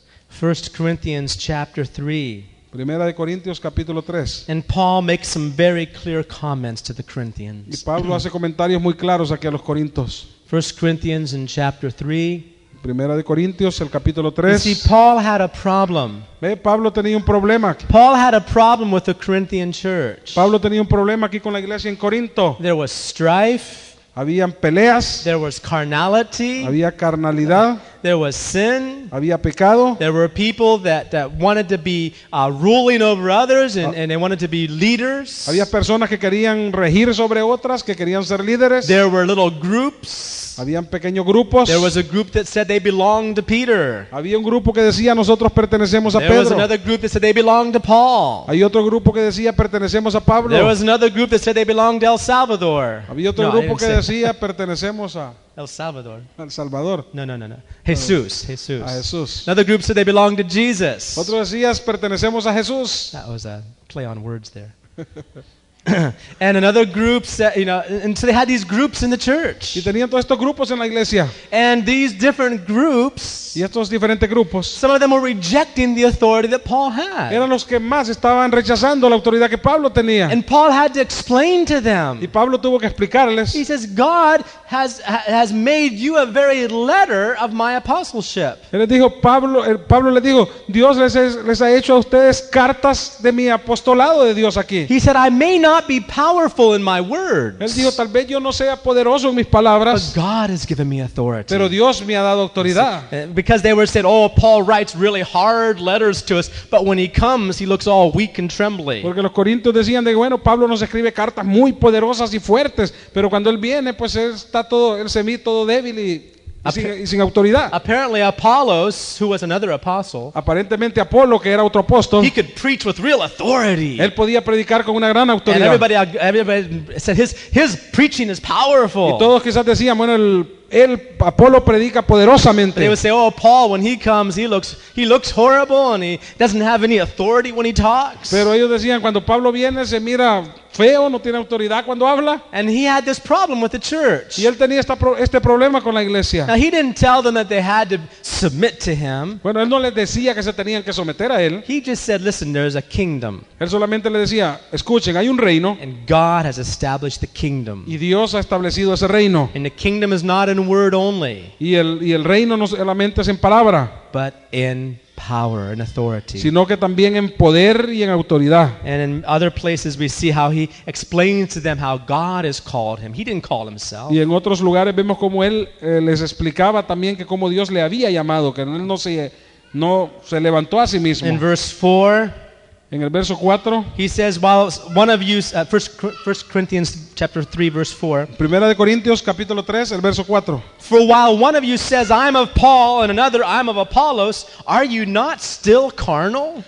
1 Corinthians chapter 3. Primera de Corintios capítulo 3. And Paul makes some very clear comments to the Y Corinthians. Pablo hace comentarios muy claros aquí a los Corintios. 1 Corinthians in chapter 3. Primera de Corintios, el capítulo You see, 3. Paul had a problem. Ve, Pablo tenía un problema. Paul had a problem with the Corinthian church. Pablo tenía un problema aquí con la iglesia en Corinto. There was strife, Habían peleas, there was carnality, había carnalidad, there was sin. había pecado, There were people that, that wanted to be uh, ruling over others and, and they wanted to be leaders. había personas que querían regir sobre otras, que querían ser líderes, There were little groups. Habían pequeños grupos, There was a group that said they belonged to Peter. había un grupo que decía nosotros pertenecemos a There was Pedro, another group that said they belonged to Paul. hay otro grupo que decía pertenecemos a Pablo, There was another group that said they belonged to El Salvador. había otro No, grupo que decía pertenecemos a El Salvador. El Salvador, No, no, no, no. Jesus. Jesus. a Jesús. Another group said they belonged to Jesus. Otro decías pertenecemos a Jesús. That was a play on words there. and another group said, you know, and so they had these groups in the Y church. tenían todos estos grupos en la iglesia. And these different groups, Y estos diferentes grupos some of them were rejecting the authority that Paul had. eran los que más estaban rechazando la autoridad que Pablo tenía. And Paul had to explain to Y them. Pablo tuvo que explicarles. He says, God has, ha- has made you a very letter of my apostleship. Él les dijo, Pablo, Pablo les dijo, Dios les, es- les ha hecho a ustedes cartas de mi apostolado de Dios aquí. He said, I may not be powerful in my Él words, dijo, tal vez yo no sea poderoso en mis but palabras, God has given me authority. pero Dios me ha dado autoridad. Uh, Because they were said, oh, Paul writes really hard letters to us, but when he comes, he looks all weak and trembling. Porque los corintios decían de bueno, Pablo nos escribe cartas muy poderosas y fuertes, pero cuando él viene, pues él está todo, él se mide todo débil y, y sin, y sin autoridad. Apparently, Apollos, who was another apostle, Aparentemente Apolo, que era otro apóstol, he could preach with real authority. él podía predicar con una gran And autoridad. everybody, everybody said his, his preaching is Y powerful. todos quizás decían, bueno, el, él, Apolo predica They poderosamente. would say, "Oh, Paul, when he comes, he looks he looks horrible, and he doesn't have any authority when he talks." Pero ellos decían, cuando Pablo viene, se mira feo, no tiene autoridad cuando habla. And he had this problem with the church. Y él tenía esta pro- este problema con la iglesia. Now he didn't tell them that they had to submit to him. Bueno, él no les decía que se tenían que someter a él. He just said, "Listen, there's a kingdom, Él solamente le decía, escuchen, hay un reino and God has established the kingdom. y Dios ha establecido ese reino. And the kingdom is not in word only, Y el, y el reino no solamente es en palabra, but in power and authority." sino que también en poder y en autoridad. And in other places, we see how he explains to them how God has called him. He didn't call himself. Y en otros lugares vemos como él eh, les explicaba también que como Dios le había llamado, que él no se, no se levantó a sí mismo. In verse 4, En el verso 4, he says, while one of you, uh, first, first Corinthians chapter 3, verse 4, Primera de Corintios capítulo 3, el verso 4. for while one of you says, I'm of Paul, and another, I'm of Apollos, are you not still carnal?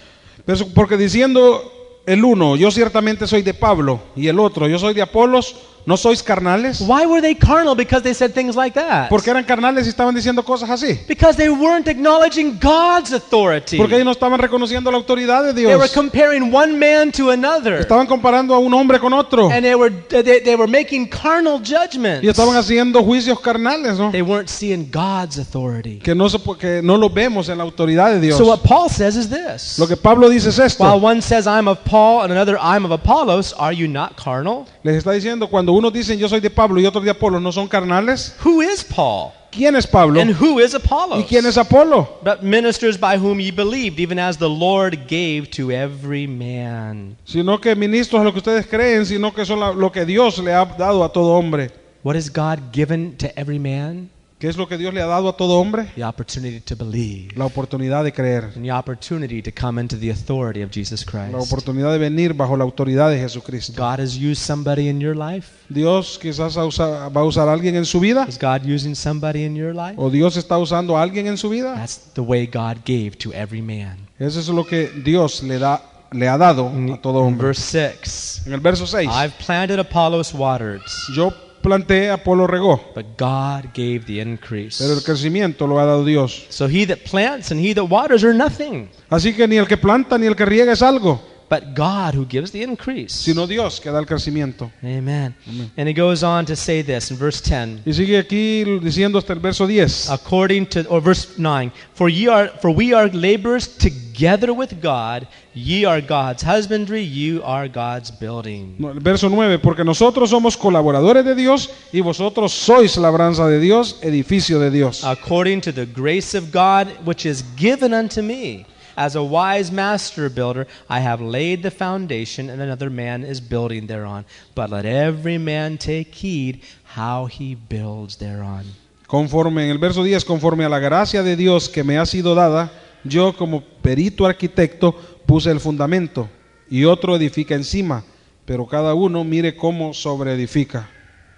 Porque diciendo el uno, yo ciertamente soy de Pablo, y el otro, yo soy de Apolos, ¿no sois carnales? Why were they carnal? Because they said things like that. Porque eran carnales y estaban diciendo cosas así. Because they weren't acknowledging God's authority. Porque ellos no estaban reconociendo la autoridad de They were Dios. comparing one man to another. Estaban comparando a un hombre con otro. And they were, they, they were making carnal judgments. Y estaban haciendo juicios carnales, ¿no? They weren't seeing God's authority. Que no, que no lo vemos en la autoridad de Dios. So what Paul says is this. Lo que Pablo dice es esto. While one says, I'm of Paul, and another, I'm of Apollos, are you not carnal? Les está diciendo, cuando unos dicen yo soy de Pablo y otros de Apolo, ¿no son carnales? Who is Paul? ¿Quién es Pablo? And who is ¿Y Apollos? quién es Apolo? But ministers by whom ye believed, even as the Lord gave to every man. Sino que ministros a lo que ustedes creen, sino que son la- lo que Dios le ha dado a todo hombre. What has God given to every man? ¿Qué es lo que Dios le ha dado a todo hombre? The opportunity to believe. La oportunidad de creer. And the opportunity to come into the authority of Jesus La Christ. oportunidad de venir bajo la autoridad de Jesucristo. God has used somebody in your life. Dios quizás va a usar a alguien en su vida. Is God using somebody in your life? O Dios está usando a alguien en su vida. That's the way God gave to every man. Eso es lo que Dios le, da, le ha dado a todo hombre. verse 6, En el verso 6. I've planted Apollos waters, Yo planté, Apolo regó. but God gave the increase. Pero el crecimiento lo ha dado Dios. So he that plants and he that waters are nothing, Así que ni el que planta ni el que riega es algo, but God who gives the increase. sino Dios que da el crecimiento. Amen. And he goes on to say this in verse 10. Y sigue aquí diciendo hasta el verso 10. According to or verse 9, for ye are for we are laborers together with God, ye are God's husbandry, you are God's building. No, el verso 9, porque nosotros somos colaboradores de Dios y vosotros sois labranza de Dios, edificio de Dios. according to the grace of God which is given unto me. As a wise master builder, I have laid the foundation, and another man is building thereon. But let every man take heed how he builds thereon. Conforme en el verso 10, conforme a la gracia de Dios que me ha sido dada, yo como perito arquitecto puse el fundamento y otro edifica encima, pero cada uno mire cómo sobreedifica.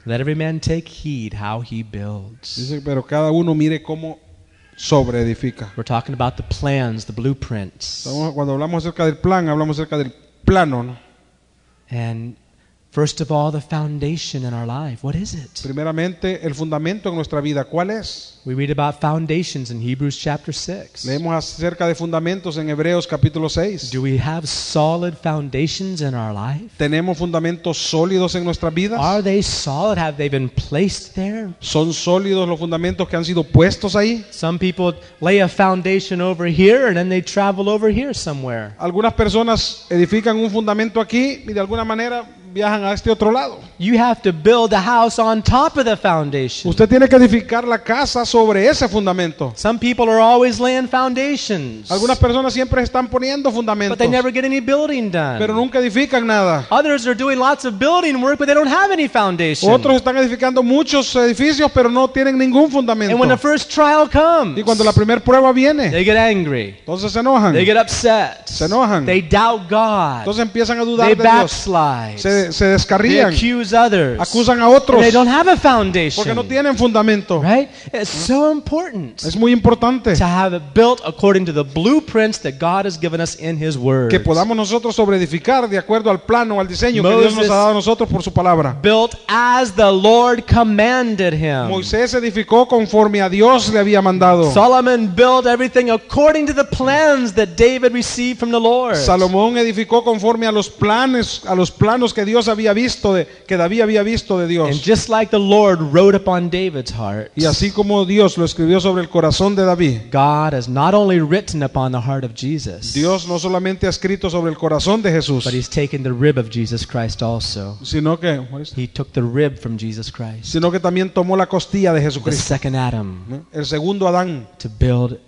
Let every man take heed how he builds. Dice, pero cada uno mire cómo sobreedifica. We're talking about the plans, the blueprints. Cuando hablamos acerca del plan, hablamos acerca del plano. ¿no? And first of all, the foundation in our life. What is it? Primeramente, el fundamento en nuestra vida, ¿cuál es? We read about foundations in Hebrews chapter 6. Leemos acerca de fundamentos en Hebreos capítulo 6. Do we have solid foundations in our life? ¿Tenemos fundamentos sólidos en nuestras vidas? Are they solid? Have they been placed there? ¿Son sólidos los fundamentos que han sido puestos ahí? Some people lay a foundation over here and then they travel over here somewhere. Algunas personas edifican un fundamento aquí y de alguna manera viajan a este otro lado. You have to build a house on top of the foundation. Usted tiene que edificar la casa sobre ese fundamento. Some people are always laying foundations, Algunas personas siempre están poniendo but fundamentos, they never get any building done. pero nunca edifican nada. Others are doing lots of building work, but they don't have any foundation. Otros están edificando muchos edificios, pero no tienen ningún And when the fundamento. first trial comes, Y cuando la primera prueba viene, they get angry. entonces se enojan. They get upset. Se enojan. They doubt God. Entonces empiezan a dudar They de Dios. backslide. Se, se They descarrían, accuse others. acusan a otros they don't have a porque foundation. no tienen fundamento. Right? It's so important Es muy importante to have it built according to the blueprints that God has given us in His Word. que podamos nosotros sobreedificar de acuerdo al plano, al diseño que Dios nos Moses- ha dado a nosotros por su palabra. Built as the Lord commanded him. Moisés edificó conforme a Dios le había mandado. Solomon built everything according to the plans that David received from the Lord. Salomón edificó conforme a los planes, a los planos que Dios había visto, de, que David había visto de And Dios. just like the Lord wrote upon David's heart, Y así como Dios lo escribió sobre el corazón de David, God has not only written upon the heart of Jesus, Dios no solamente ha escrito sobre el corazón de Jesús, but He's taken the rib of Jesus Christ also. sino que, He took the rib from Jesus Christ, sino que también tomó la costilla de the Jesucristo, second Adam, el segundo Adán, to build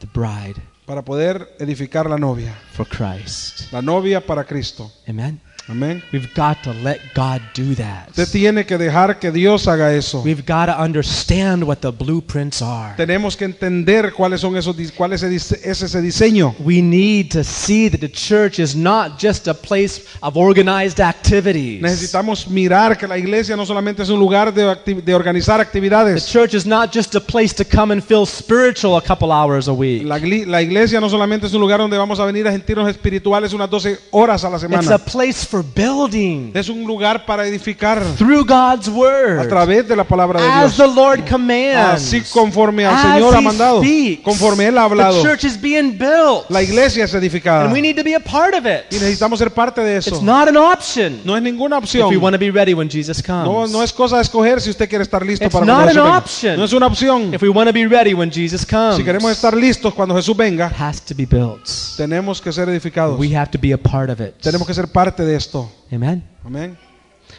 the bride para poder edificar la novia, for Christ. la novia para Cristo. Amen. Amén. We've got to let God do that. Usted tiene que dejar que Dios haga eso. We've got to understand what the blueprints are. Tenemos que entender cuáles son esos, cuál es, ese dise- es ese diseño. We need to see that the church is not just a place of organized activities. Necesitamos mirar que la iglesia no solamente es un lugar de, de organizar The church is not just a place to come and feel spiritual a couple hours a week. La, la iglesia no solamente es un lugar donde vamos a venir a sentirnos espirituales unas 12 horas a la It's a place for building Es un lugar para edificar through God's a word través de la palabra de as Dios. the Lord commands. Así conforme al As Señor ha mandado, speaks. conforme Él ha hablado. The church is being built. La iglesia es edificada and we need to be a part of it. y necesitamos ser parte de eso. It's not an option No es ninguna if opción. we want to be ready when Jesus comes. No, no es cosa de escoger si usted quiere estar listo It's para not cuando Jesús an venga. option. No es una opción. If we want to be ready when Jesus comes, Si queremos estar listos cuando Jesús venga, it has to be built. tenemos que ser edificados. We have to be a part of it. Tenemos que ser parte de esto. Amen. Amén.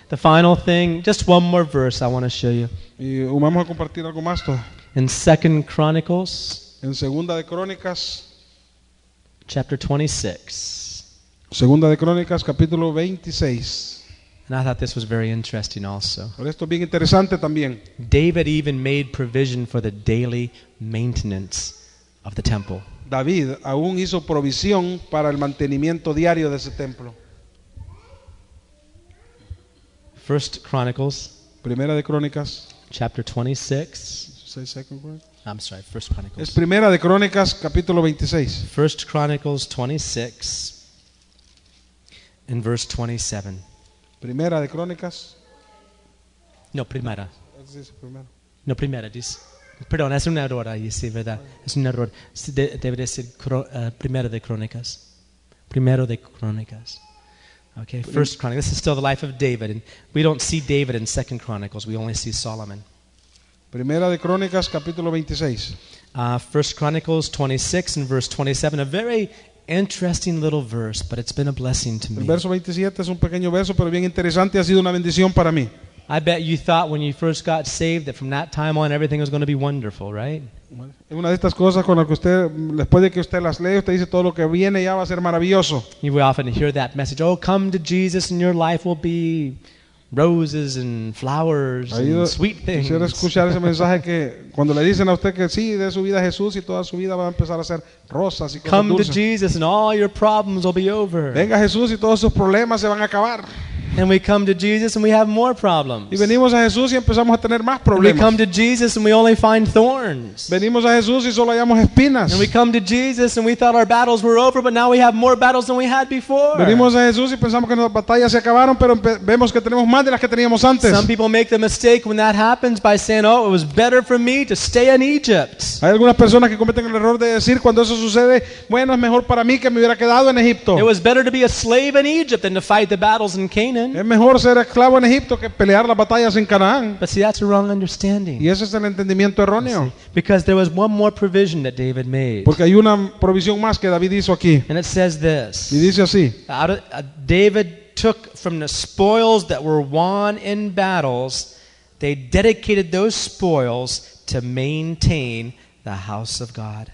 The final thing, just one more verse I want to show you. Y um, vamos a compartir algo más. In Second Chronicles, En Segunda de Crónicas, chapter 26. Segunda de Crónicas, capítulo 26. And I thought this was very interesting also. Esto es bien interesante también. David even made provision for the daily maintenance of the temple. David aún hizo provisión para el mantenimiento diario de ese templo. First Chronicles, Primera de Crónicas. chapter 26. ¿Say second Chronicles? I'm sorry, First Es Chronicles. Primera de Crónicas, capítulo 26. First Chronicles 26 and verse 27. Primera de Crónicas. No, primera. Es. No, primera, dice. Perdón, es un error ahí, sí, ¿verdad? Es un error. Sí, de- debería ser cro- eh, primera de Crónicas. Primero de Crónicas. Okay, First Chronicles. This is still the life of David, and we don't see David in Second Chronicles. We only see Solomon. Primera de Crónicas, capítulo 26. Uh, First Chronicles 26 and verse 27. A very interesting little verse, but it's been a blessing to El me. verso 27 es un pequeño verso, pero bien interesante ha sido una bendición para mí. I bet you thought when you first got saved that from that time on everything was going to be wonderful, right? Es una de estas cosas con las que usted, después de que usted las lee, usted dice todo lo que viene ya va a ser maravilloso. You will often hear that message, oh, come to Jesus and your life will be roses and flowers and sweet things. quisiera escuchar ese mensaje que cuando le dicen a usted que sí, de su vida a Jesús y toda su vida va a empezar a ser rosas y cosas Come to dulces. Jesus and all your problems will be over. Venga Jesús y todos sus problemas se van a acabar. And we come to Jesus and we have more problems. Y venimos a Jesús y empezamos a tener más And we come to Jesus and we only find thorns. Venimos a Jesús y solo hallamos espinas. And we come to Jesus and we thought our battles were over, but now we have more battles than we had before. Venimos a Jesús y pensamos que nuestras batallas se acabaron, pero vemos que tenemos más de las que teníamos antes. Some people make the mistake when that happens by saying, oh, it was better for me to stay in Egypt. Hay algunas personas que cometen el error de decir cuando eso sucede, bueno, es mejor para mí que me hubiera quedado en Egipto. It was better to be a slave in Egypt than to fight the battles in Canaan. Es mejor ser esclavo en Egipto que pelear las batallas en Canaán. But see, that's a wrong understanding. Y ese es el entendimiento erróneo. Because there was one more provision that David made. Porque hay una provisión más que David hizo aquí. And it says Y this dice así. Out of, uh, David took from the spoils that were won in battles, they dedicated those spoils to maintain the house of God.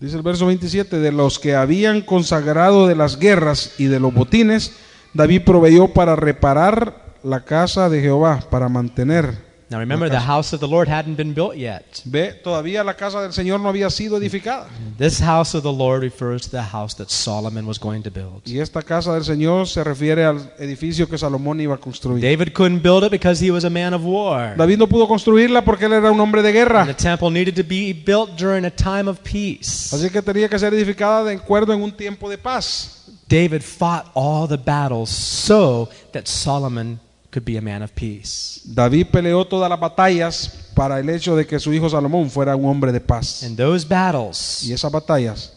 Dice el verso 27, de los que habían consagrado de las guerras y de los botines, David proveyó para reparar la casa de Jehová, para mantener. Now remember, the house of the Lord hadn't been built yet. Ve, todavía la casa del Señor no había sido edificada. This house of the Lord refers to the house that Solomon was going to build. Y esta casa del Señor se refiere al edificio que Salomón iba a construir. David couldn't build it because he was a man of war. David no pudo construirla porque él era un hombre de The guerra. temple needed to be built during a time of peace. Así que tenía que ser edificada de acuerdo en un tiempo de paz. David fought all the battles so that Solomon could be a man of peace. David peleó todas las batallas para el hecho de que su hijo Salomón fuera un hombre de paz. In those battles, Y esas batallas,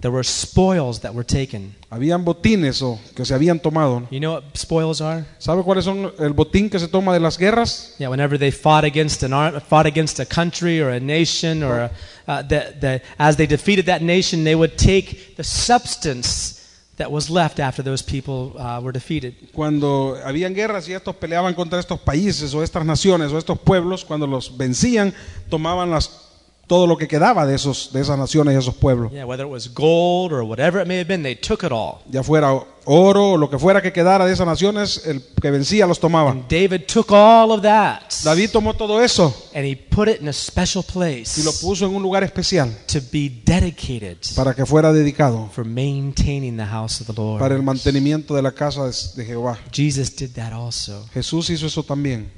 there were spoils that were taken. habían botines o que se habían tomado. You know what spoils are? ¿Sabe cuáles son el botín que se toma de las guerras? Yeah, whenever they fought against an ar- fought against a country or a nation or a, uh, the, the, as they defeated that nation, they would take the substance that was left after those people uh, were defeated. Cuando habían guerras y estos peleaban contra estos países o estas naciones o estos pueblos, cuando los vencían, tomaban las, todo lo que quedaba de, esos, de esas naciones y esos pueblos. Yeah, whether it was gold or whatever it may have been, they took it all. Ya fuera oro o lo que fuera que quedara de esas naciones, el que vencía los tomaba. And David took all of that David tomó todo eso and he put it in a special y lo place puso en un lugar especial to be dedicated para que fuera dedicado for maintaining the house of the Lord. para el mantenimiento de la casa de, de Jehová. Jesus did that also. Jesús hizo eso también.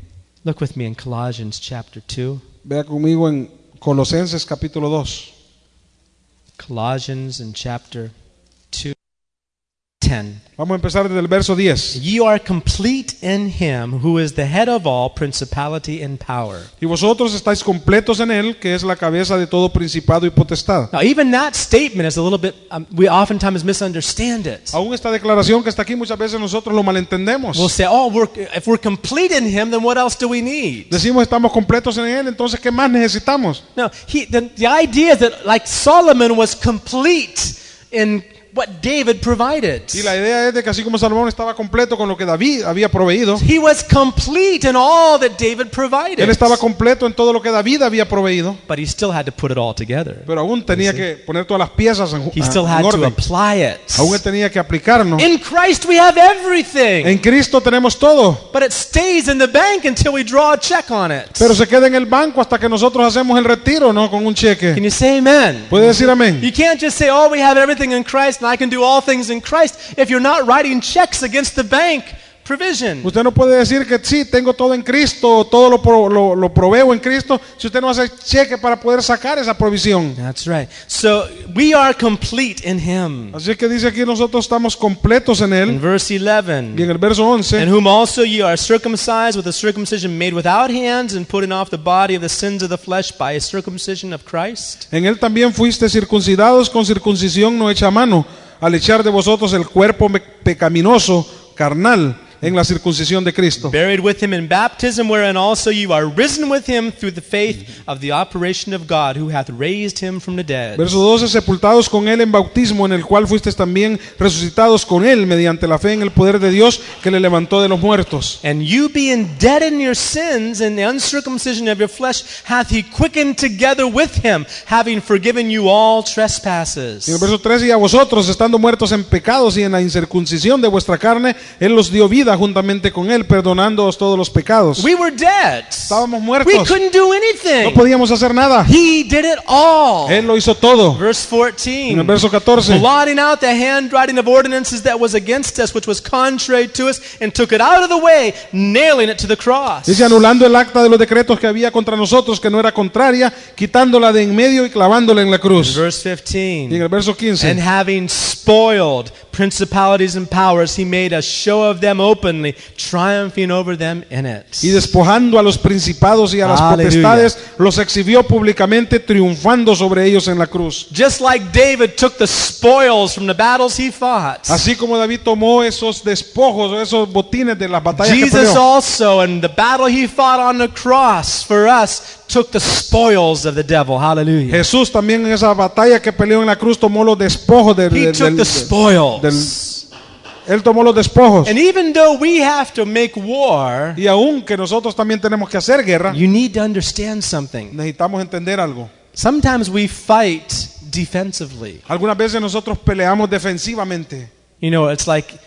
Look with me in Colossians chapter 2. Vea conmigo en Colosenses capítulo 2. Colossians in chapter 2, 10. Vamos a empezar desde el verso 10. You are complete in him who is the head of all principality and power. Y vosotros estáis completos en él, que es la cabeza de todo principado y potestad. Now, even that statement is a little bit, um, we oftentimes misunderstand it. Aún esta declaración que está aquí muchas veces nosotros lo malentendemos. We'll say, oh, we're, if we're complete in him, then what else do we need? Decimos estamos completos en él, entonces ¿qué más necesitamos? No, he, the, the idea is that like Solomon was complete in what David provided. Y la idea es de que así como Salomón estaba completo con lo que David había proveído, He was complete in all that David provided. él estaba completo en todo lo que David había proveído, But he still had to put it all together. pero aún tenía que poner todas las piezas en, He en still had to orden. apply it. Aún él tenía que aplicarnos. In Christ we have everything. En Cristo tenemos todo, But it stays in the bank until we draw a check on it. pero se queda en el banco hasta que nosotros hacemos el retiro, ¿no? Con un Can cheque. you say amen? ¿Puede decir amén? You can't just say, oh, we have everything in Christ I can do all things in Christ if you're not writing checks against the bank provision. Usted no puede decir que sí, tengo todo en Cristo, todo lo, lo, lo proveo en Cristo, si usted no hace cheque para poder sacar esa provisión. That's right. So we are complete in Him. Así que dice aquí nosotros estamos completos en In Él. verse Y en 11, el verso in 11, whom also ye are circumcised with a circumcision made without hands and putting off the body of the sins of the flesh by a circumcision of Christ. en Él también fuiste circuncidados con circuncisión no hecha a mano, al echar de vosotros el cuerpo pecaminoso, carnal, en la circuncisión de Cristo. Buried with him in baptism, wherein also you are risen with him through the faith of the operation of God, who hath raised him from the dead. Verso 12, sepultados con Él en bautismo, en el cual fuisteis también resucitados con Él mediante la fe en el poder de Dios que le levantó de los muertos. And you being dead in your sins and the uncircumcision of your flesh, hath he quickened together with him, having forgiven you all Y en el trespasses. verso 13, y a vosotros, estando muertos en pecados y en la incircuncisión de vuestra carne, Él los dio vida vida juntamente con Él, perdonándoos todos los pecados. We were dead. Estábamos We muertos. couldn't do No anything. podíamos hacer nada. He did it all. Él lo hizo todo. Verse En 14. el verso 14. blotting out the handwriting of ordinances that was against us, which was contrary to us, and took it out of the way, nailing it to the cross. Dice anulando el acta de los decretos que había contra nosotros, que no era contraria, quitándola de en medio y clavándola en la cruz. Verse Y en 15. el verso And 15. having spoiled principalities and powers, he made a show of them openly, triumphing over them in it. Y despojando a los principados y a las potestades, los exhibió públicamente, triunfando sobre ellos en la cruz. Just like David took the spoils from the battles he fought, Así como David tomó esos despojos, esos botines de las batallas que Jesus peleó. also, in the battle he fought on the cross for us, took the spoils of the devil. Hallelujah. Jesús también en esa batalla que peleó en la cruz tomó los despojos del, He del- took del- the spoils. del- él tomó los despojos. And even though we have to make war, Y aun que nosotros también tenemos que hacer guerra, you need to understand something. necesitamos entender algo. Sometimes we fight defensively. Algunas veces nosotros peleamos defensivamente. You know, it's like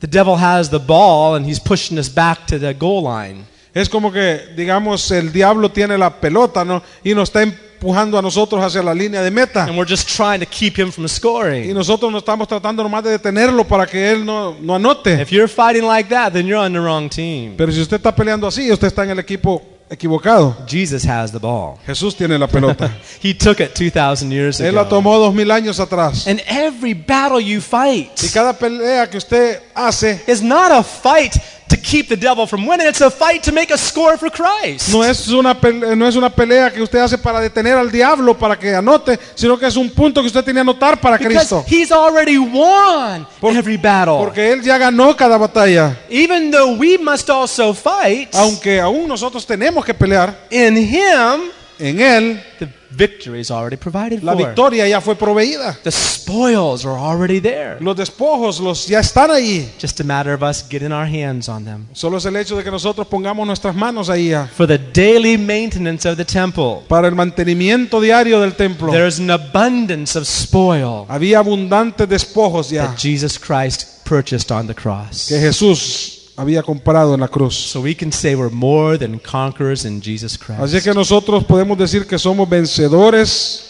the devil has the ball and he's pushing us back to the goal line. Es como que, digamos, el diablo tiene la pelota, ¿no? Y nos está empujando a nosotros hacia la línea de meta. And we're just trying to keep him from Y scoring. nosotros no estamos tratando nomás de detenerlo para que él no, no anote. If you're fighting like that, then you're on the wrong team. Pero si usted está peleando así, usted está en el equipo equivocado. Jesus has the ball. Jesús tiene la pelota. He took it 2,000 years Él la ago. tomó dos mil años atrás. And every battle you Y fight cada pelea que usted hace is not a fight to keep the devil from winning, it's a fight to make a score for Christ. no es, una pelea, no es una pelea que usted hace para detener al diablo para que anote, sino que es un punto que usted tiene que anotar para Because Cristo. he's already won Por- every battle. Porque Él ya ganó cada batalla. Even though we must also fight, Aunque aún nosotros tenemos que pelear, in him, en Él the victory is already provided la for. victoria ya fue proveída. The spoils are already there. Los despojos los ya están ahí. Just a matter of us getting our hands on them. Solo es el hecho de que nosotros pongamos nuestras manos ahí ya. For the daily maintenance of the temple, para el mantenimiento diario del templo. there's an abundance of spoil Había abundantes despojos ya that Jesus Christ purchased on the cross. que Jesús había comprado en la cruz. So we can say we're more than conquerors in Jesus Así Christ. que nosotros podemos decir que somos vencedores,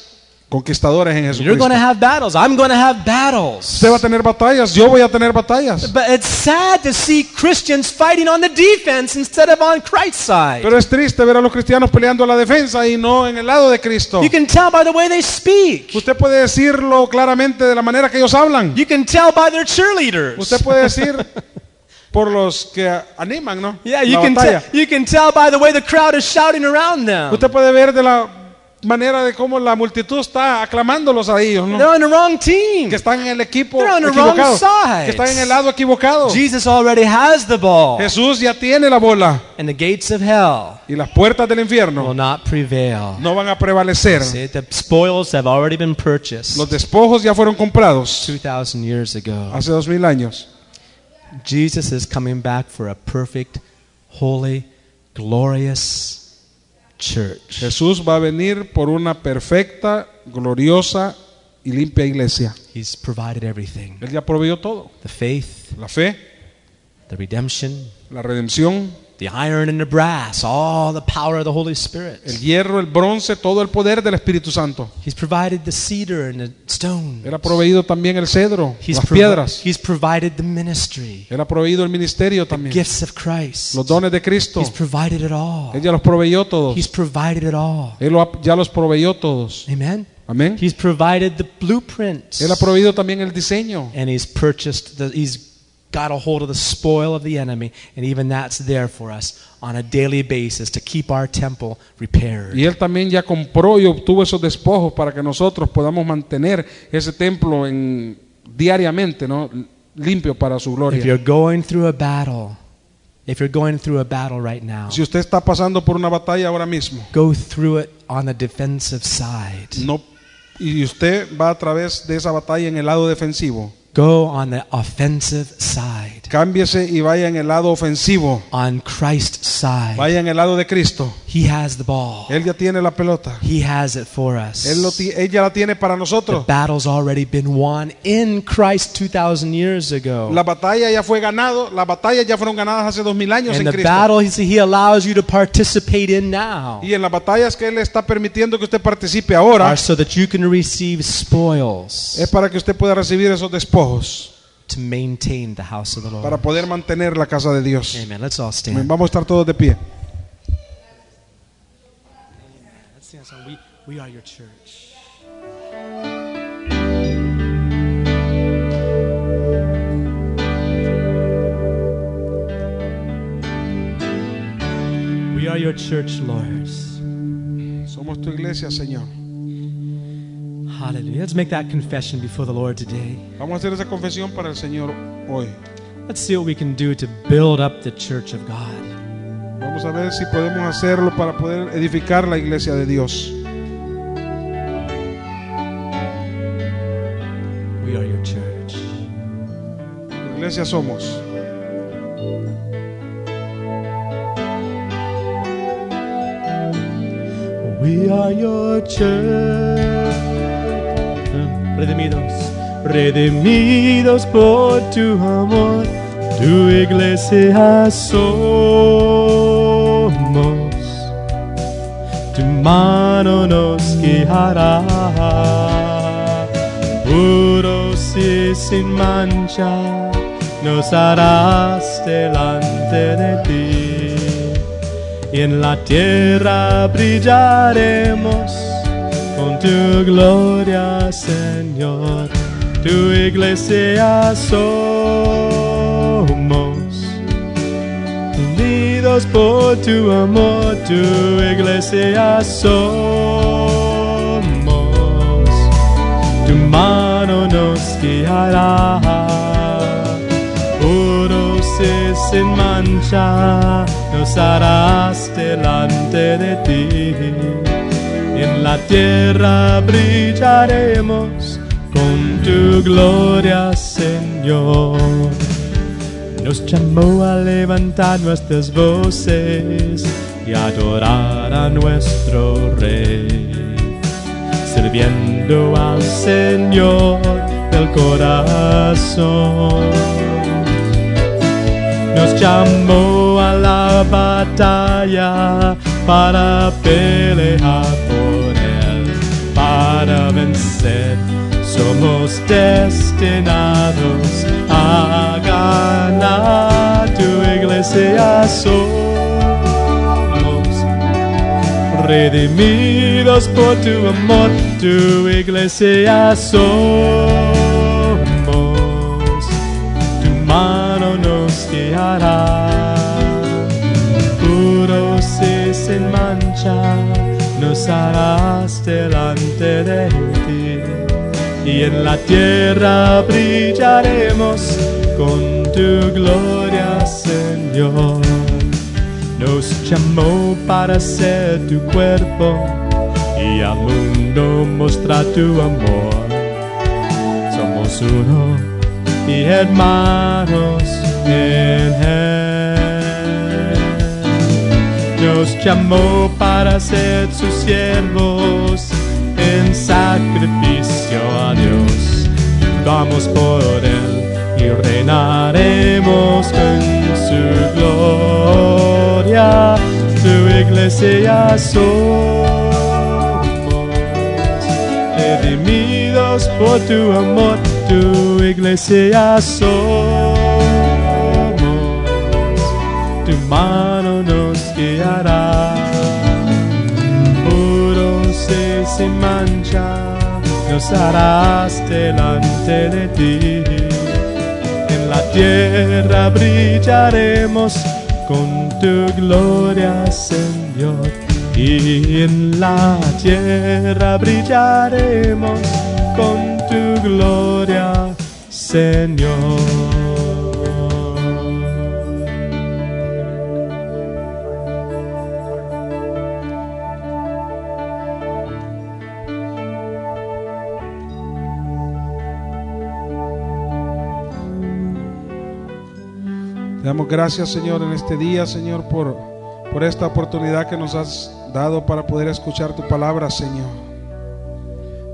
conquistadores en You're Jesucristo. going to have battles. I'm going to have battles. Usted va a tener batallas, yo voy a tener batallas. But it's sad to see Christians fighting on the defense instead of on Christ's side. Pero es triste ver a los cristianos peleando a la defensa y no en el lado de Cristo. You can tell by the way they speak. Usted puede decirlo claramente de la manera que ellos hablan. You can tell by their cheerleaders. Usted puede decir por los que animan, ¿no? Yeah, you la can, batalla. tell, you can tell by the way the crowd is shouting around them. Usted puede ver de la manera de cómo la multitud está aclamándolos a ellos, ¿no? They're on the wrong team. que están en el equipo They're on the equivocado, wrong side. que están en el lado equivocado. Jesus already has the ball. Jesús ya tiene la bola And the gates of hell y las puertas del will infierno not prevail. no van a prevalecer. See, the spoils have already been purchased Los despojos ya fueron comprados 2,000 years ago. hace dos mil años. Jesus is coming back for a perfect, holy, glorious church. Jesús va a venir por una perfecta, gloriosa y limpia iglesia. He's provided everything Él ya proveyó todo. the faith, La fe, the redemption, la redención, the iron and the brass, all the power of the Holy Spirit. el hierro, el bronce, todo el poder del Espíritu Santo. He's provided the cedar and the stone. Él ha proveído también el cedro, He's, las piedras. he's provided the ministry, Él ha proveído el ministerio también, gifts of Christ. los dones de Cristo. He's provided it all. Él ya los proveyó todos. He's provided it all. Él lo ha- ya los proveyó todos. Amen. Amén. He's provided the blueprints. Él ha proveído también el diseño. and he's purchased the, he's got a hold of the spoil of the enemy and even that's there for us on a daily basis to keep our temple repaired Y él también ya compró y obtuvo esos despojos para que nosotros podamos mantener ese templo en, diariamente, ¿no? Limpio para su if gloria. you're going through a battle if you're going through a battle right now Si usted está pasando por una batalla ahora mismo, go through it on the defensive side no y usted va a través de esa batalla en el lado defensivo, go on the offensive side cámbiese y vaya en el lado ofensivo. on Christ's side Vaya en el lado de Cristo. He has the ball. Él ya tiene la pelota. He has it for us. Él lo ella la tiene para The nosotros. battle's already been won in Christ 2,000 years ago. La batalla ya fue ganado, las batallas ya fueron ganadas hace dos mil años And en the Cristo. battle he, allows you to participate in now Y en las batallas que Él está permitiendo que usted participe ahora are so that you can receive spoils es para que usted pueda recibir esos despojos, to maintain the house of the para Lord. poder mantener la casa de Dios. Amen. Let's all Amén. stand. Vamos a estar todos de pie. Let's stand. So we, are your church. We are your church, Lord. Somos tu iglesia, Señor. Hallelujah. Let's make that confession before the Lord today. Vamos a hacer esa confesión para el Señor hoy. Let's see what we can do to build up the church of God. Vamos a ver si podemos hacerlo para poder edificar la iglesia de Dios. Iglesia somos. We are your church. Redimidos, redimidos por tu amor, tu iglesia somos. Tu mano nos guiará, puros y sin mancha, nos harás delante de ti y en la tierra brillaremos con tu gloria, Señor. Tu iglesia somos, unidos por tu amor, tu iglesia somos. Tu mano nos guiará, sin mancha, nos harás delante de ti. En la tierra brillaremos con tu gloria, Señor. Nos llamó a levantar nuestras voces y adorar a nuestro Rey sirviendo al Señor del corazón. Nos llamó a la batalla para pelear por Él, para vencer. Somos destinados a ganar. Tu iglesia somos redimidos por tu amor, tu iglesia somos, sin mancha, nos harás delante de ti, y en la tierra brillaremos con tu gloria, Señor nos llamó para ser tu cuerpo y al mundo mostrar tu amor. Somos uno y hermanos en Él. Nos llamó para ser sus siervos en sacrificio a Dios. Vamos por Él y reinaremos en su gloria. Tu iglesia somos, redimidos por tu amor. Tu iglesia somos, tu mano guiará. Puros y sin mancha, nos harás delante de ti en la tierra brillaremos con tu gloria, Señor. Y en la tierra brillaremos con tu gloria, Señor. Damos gracias, Señor, en este día, Señor, por por esta oportunidad que nos has dado para poder escuchar tu palabra, Señor.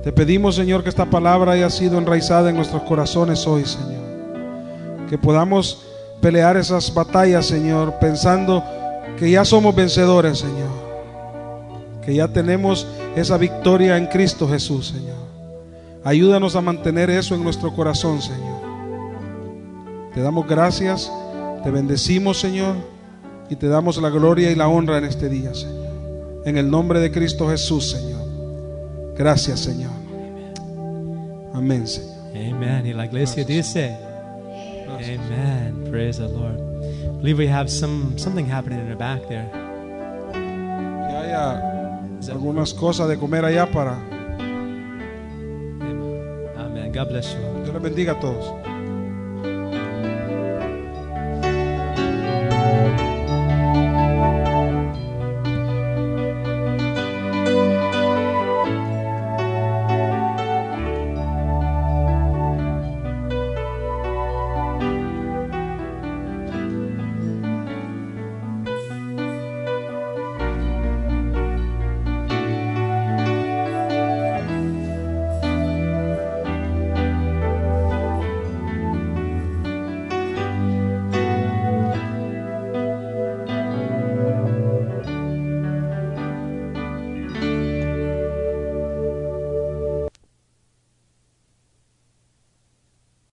Te pedimos, Señor, que esta palabra haya sido enraizada en nuestros corazones hoy, Señor. Que podamos pelear esas batallas, Señor, pensando que ya somos vencedores, Señor. Que ya tenemos esa victoria en Cristo Jesús, Señor. Ayúdanos a mantener eso en nuestro corazón, Señor. Te damos gracias, te bendecimos, Señor, y te damos la gloria y la honra en este día, Señor. En el nombre de Cristo Jesús, Señor. Gracias, Señor. Amén, Señor. Amen. Y la iglesia dice, Gracias. Amen. Praise the Lord. I believe we have some something happening in the back there. Que haya algunas cosas de comer allá para. Amen. God bless you. Dios les bendiga a todos.